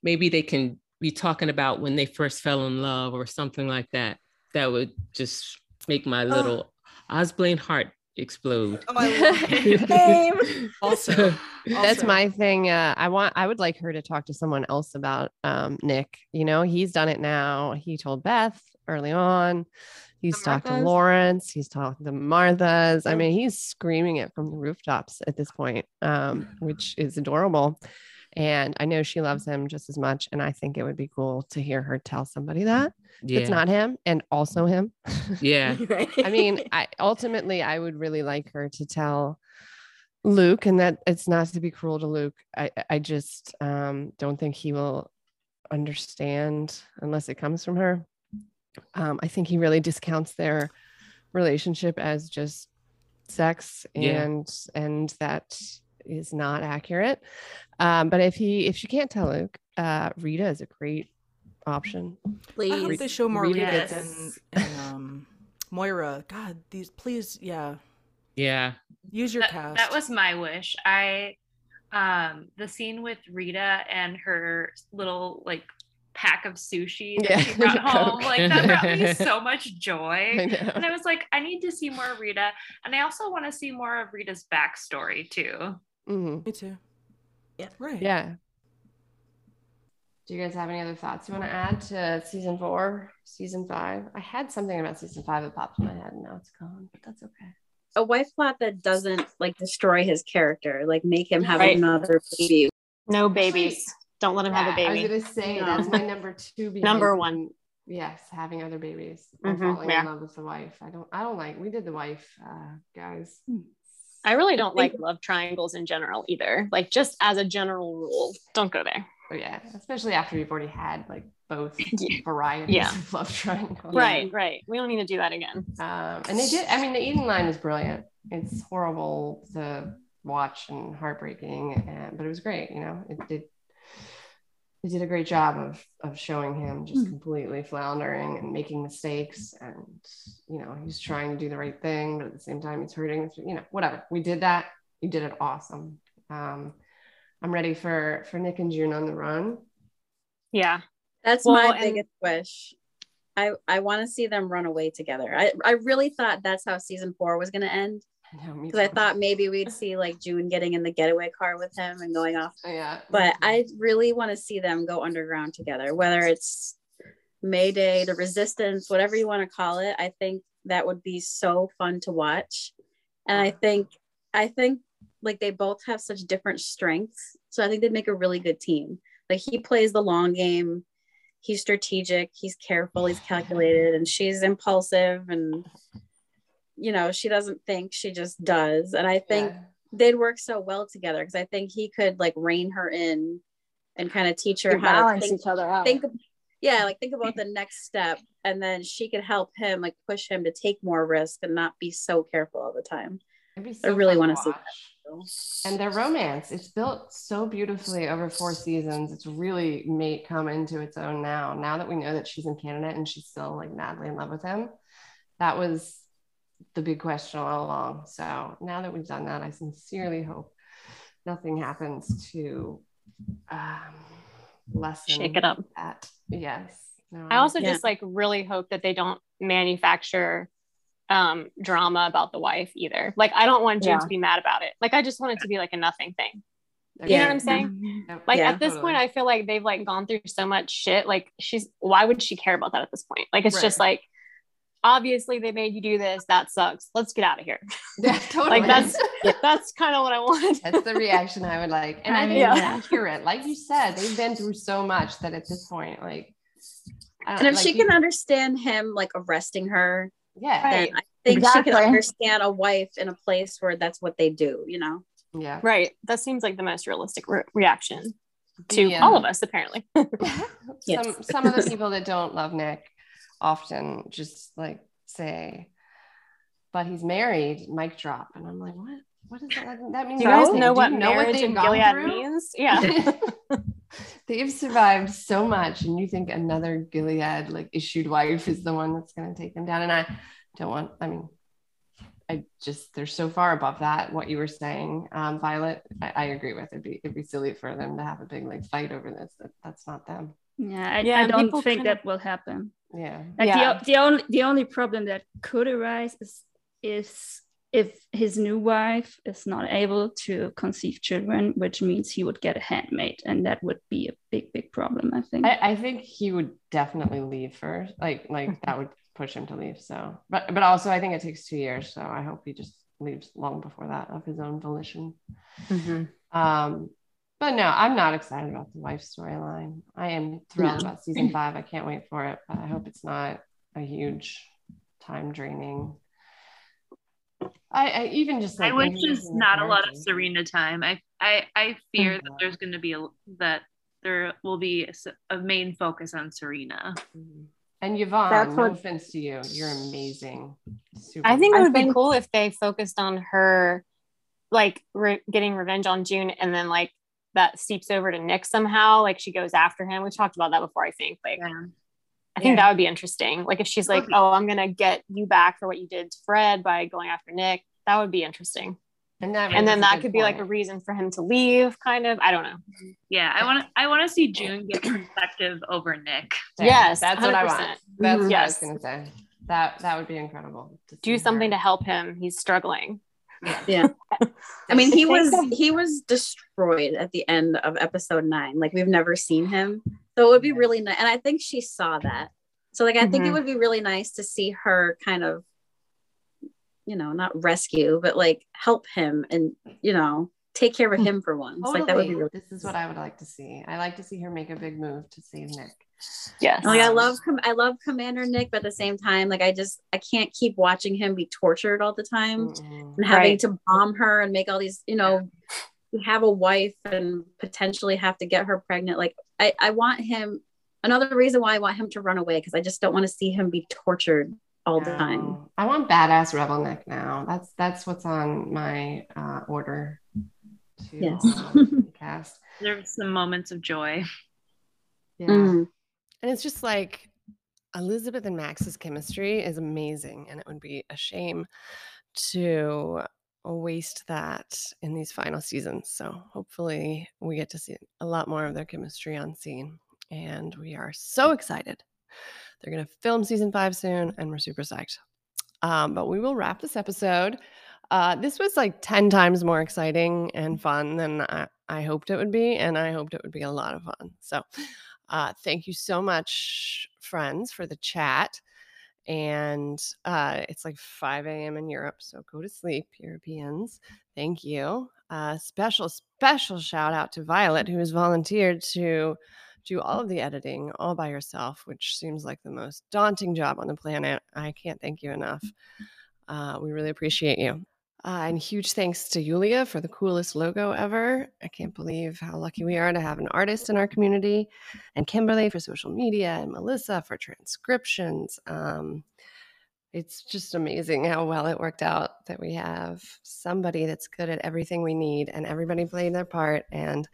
Maybe they can be talking about when they first fell in love or something like that. That would just make my little Osblaine heart explode. Oh, I love. <laughs> Also, <laughs> That's also- my thing. Uh, I want. I would like her to talk to someone else about um, Nick. You know, he's done it now. He told Beth early on. He's talked to Lawrence. He's talked to Martha's. I mean, he's screaming it from the rooftops at this point, um, which is adorable. And I know she loves him just as much. And I think it would be cool to hear her tell somebody that Yeah. it's not him and also him. Yeah. <laughs> I mean, I ultimately I would really like her to tell Luke, and that it's not to be cruel to Luke. I I just um, don't think he will understand unless it comes from her. Um, I think he really discounts their relationship as just sex, Yeah. and and that is not accurate. Um, but if he if she can't tell Luke, uh, Rita is a great option. I hope they show more Rita Rita gets- and, and um, Moira. God, these please, yeah, Yeah. use your that, cast. that was my wish. I um the scene with Rita and her little like pack of sushi that Yeah, she brought <laughs> home. Coke. Like that brought me so much joy. <laughs> I. And I was like, I need to see more Rita. And I also want to see more of Rita's backstory too. Mhm. Me too. Yeah. Right. Yeah. Do you guys have any other thoughts you want to add to season four, season five? I had something about season five that popped in my head, and now it's gone, but that's okay. A wife plot that doesn't like destroy his character, like make him have Right. another baby. No babies. Don't let him have a Yeah, I baby. was gonna say No. that's my number two. <laughs> Number one. Yes, having other babies or Mhm, falling in love with the wife. I don't. I don't like. We did the wife, uh, guys. I really don't like love triangles in general either. Like just as a general rule, don't go there. Oh yeah, especially after we've already had like both <laughs> varieties Yeah. of love triangles. Right, right. We don't need to do that again. Um, and they did. I mean, the Eden line was brilliant. It's horrible to watch and heartbreaking, and but it was great. You know, it did. They did a great job of of showing him just completely floundering and making mistakes, and you know he's trying to do the right thing, but at the same time he's hurting. You know, whatever. We did that. You did it awesome. Um, I'm ready for for Nick and June on the run. Yeah. That's Well, my and- biggest wish. I I want to see them run away together. I I really thought that's how season four was going to end because I thought maybe we'd <laughs> see like June getting in the getaway car with him and going off. Yeah. But I really want to see them go underground together, whether it's Mayday, the Resistance, whatever you want to call it. I think that would be so fun to watch, and I think I think like they both have such different strengths, so I think they'd make a really good team. Like he plays the long game. He's strategic, he's careful, he's calculated, and she's impulsive and you know, she doesn't think, she just does. And I think they'd work so well together because I think he could like rein her in and kind of teach her To how to balance think, each other out. think yeah, like think about <laughs> the next step and then she could help him like push him to take more risk and not be so careful all the time. It'd I really want to see watch. And their romance, it's built so beautifully over four seasons. It's really made come into its own now. Now that we know that she's in Canada and she's still like madly in love with him, that was the big question all along. So now that we've done that, I sincerely hope nothing happens to um, lessen Shake it up. That yes. No, I also yeah. just like really hope that they don't manufacture um drama about the wife either. Like I don't want June Yeah. to be mad about it. Like I just want it to be like a nothing thing. You know what I'm saying? Yep. Like Yeah, at this totally. point, I feel like they've like gone through so much shit. Like she's why would she care about that at this point? Like it's just like obviously they made you do this. That sucks. Let's get out of here. <laughs> Yeah, totally. like that's <laughs> that's kind of what I want. That's the reaction I would like. And I <laughs> think Yeah. it's accurate. Like you said, they've been through so much that at this point, like, And if like she you- can understand him like arresting her, yeah, then Right. I think she Exactly. can understand a wife in a place where that's what they do, you know? yeah, Right. That seems like the most realistic re- reaction to Yeah. all of us, apparently. Yes. Some some of the people that don't love Nick often just like say, but he's married, mic drop. And I'm like, what? What does that? That means Do you guys know what you know what marriage in Gilead through? means? Yeah. <laughs> <laughs> They've survived so much, and you think another Gilead like issued wife is the one that's going to take them down. And I don't want. I mean, I just they're so far above that. What you were saying, um, Violet, I, I agree with. It'd be it'd be silly for them to have a big like fight over this. That, that's not them. Yeah, I, Yeah, I don't think kind of- that will happen. Yeah. Like Yeah. the, the only the only problem that could arise is is if his new wife is not able to conceive children, which means he would get a handmaid, and that would be a big big problem. I think. I, I think he would definitely leave first. Like like that would push him to leave. So, but but also I think it takes two years. So I hope he just leaves long before that of his own volition. Um, But no, I'm not excited about the wife storyline. I am thrilled No. about season five. I can't wait for it, but I hope it's not a huge time draining. I, I even just like I wish introducing there's not a lot of. Serena time. I I I fear that mm-hmm. there's going to be a that there will be a main focus on Serena. Mm-hmm. And Yvonne, That's no what- offense to you, you're amazing. Super I think it amazing. would be cool if they focused on her, like re- getting revenge on June, and then like that seeps over to Nick somehow. Like she goes after him. We've talked about that before. I think. Like, I think Yeah. that would be interesting. Like if she's like, "Oh, I'm gonna get you back for what you did to Fred by going after Nick," that would be interesting. And that and then that good could be like a reason for him to leave. Kind of. I don't know. Yeah, I want to I want to see June get perspective over Nick. Same. Yes, that's what I 100%. want. That's what Yes. I was gonna say. That that would be incredible. Do something her. to help him. He's struggling. Yeah. <laughs> I mean, he was he was destroyed at the end of episode nine. Like we've never seen him, so it would be really nice. And I think she saw that. So like I think it Mhm. would be really nice to see her kind of, you know, not rescue, but like help him and you know take care of him for once. Like that would be really. This is what I would like to see. I like to see her make a big move to save Nick. Yes. Like I love Com- I love Commander Nick, but at the same time, like I just I can't keep watching him be tortured all the time and having Right. to bomb her and make all these, you know, have a wife and potentially have to get her pregnant. Like I, I want him another reason why I want him to run away because I just don't want to see him be tortured all the time. I want badass rebel Nick now. That's that's what's on my uh, order to Yes. cast. <laughs> There's some moments of joy. Yeah. Mm. And it's just like Elisabeth and Max's chemistry is amazing. And it would be a shame to waste that in these final seasons. So hopefully we get to see a lot more of their chemistry on scene. And we are so excited. They're going to film season five soon, and we're super psyched. Um, but we will wrap this episode. Uh, this was like 10 times more exciting and fun than I, I hoped it would be. And I hoped it would be a lot of fun. So uh, thank you so much, friends, for the chat. And uh, it's like 5 a.m. in Europe. So go to sleep, Europeans. Thank you. Uh, special, special shout out to Violet, who has volunteered to do all of the editing all by herself, which seems like the most daunting job on the planet. I can't thank you enough. Uh, we really appreciate you. Uh, and huge thanks to Yulia for the coolest logo ever. I can't believe how lucky we are to have an artist in our community, and Kimberly for social media, and Melissa for transcriptions. Um, it's just amazing how well it worked out that we have somebody that's good at everything we need, and everybody played their part. And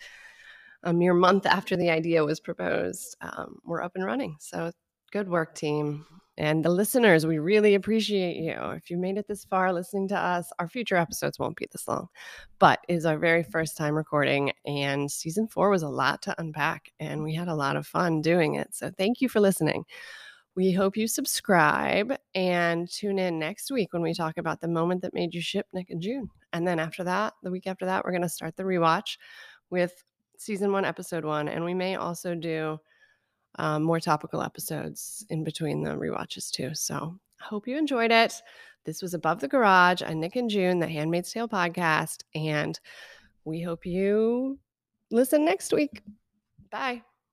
a mere month after the idea was proposed, um, we're up and running. So good work, team. And the listeners, we really appreciate you. If you made it this far listening to us, our future episodes won't be this long, but it is our very first time recording. And season four was a lot to unpack, and we had a lot of fun doing it. So thank you for listening. We hope you subscribe and tune in next week when we talk about the moment that made you ship Nick and June. And then after that, the week after that, we're going to start the rewatch with season one, episode one. And we may also do um, more topical episodes in between the rewatches too. So I hope you enjoyed it. This was Above the Garage on Nick and June, the Handmaid's Tale podcast. And we hope you listen next week. Bye.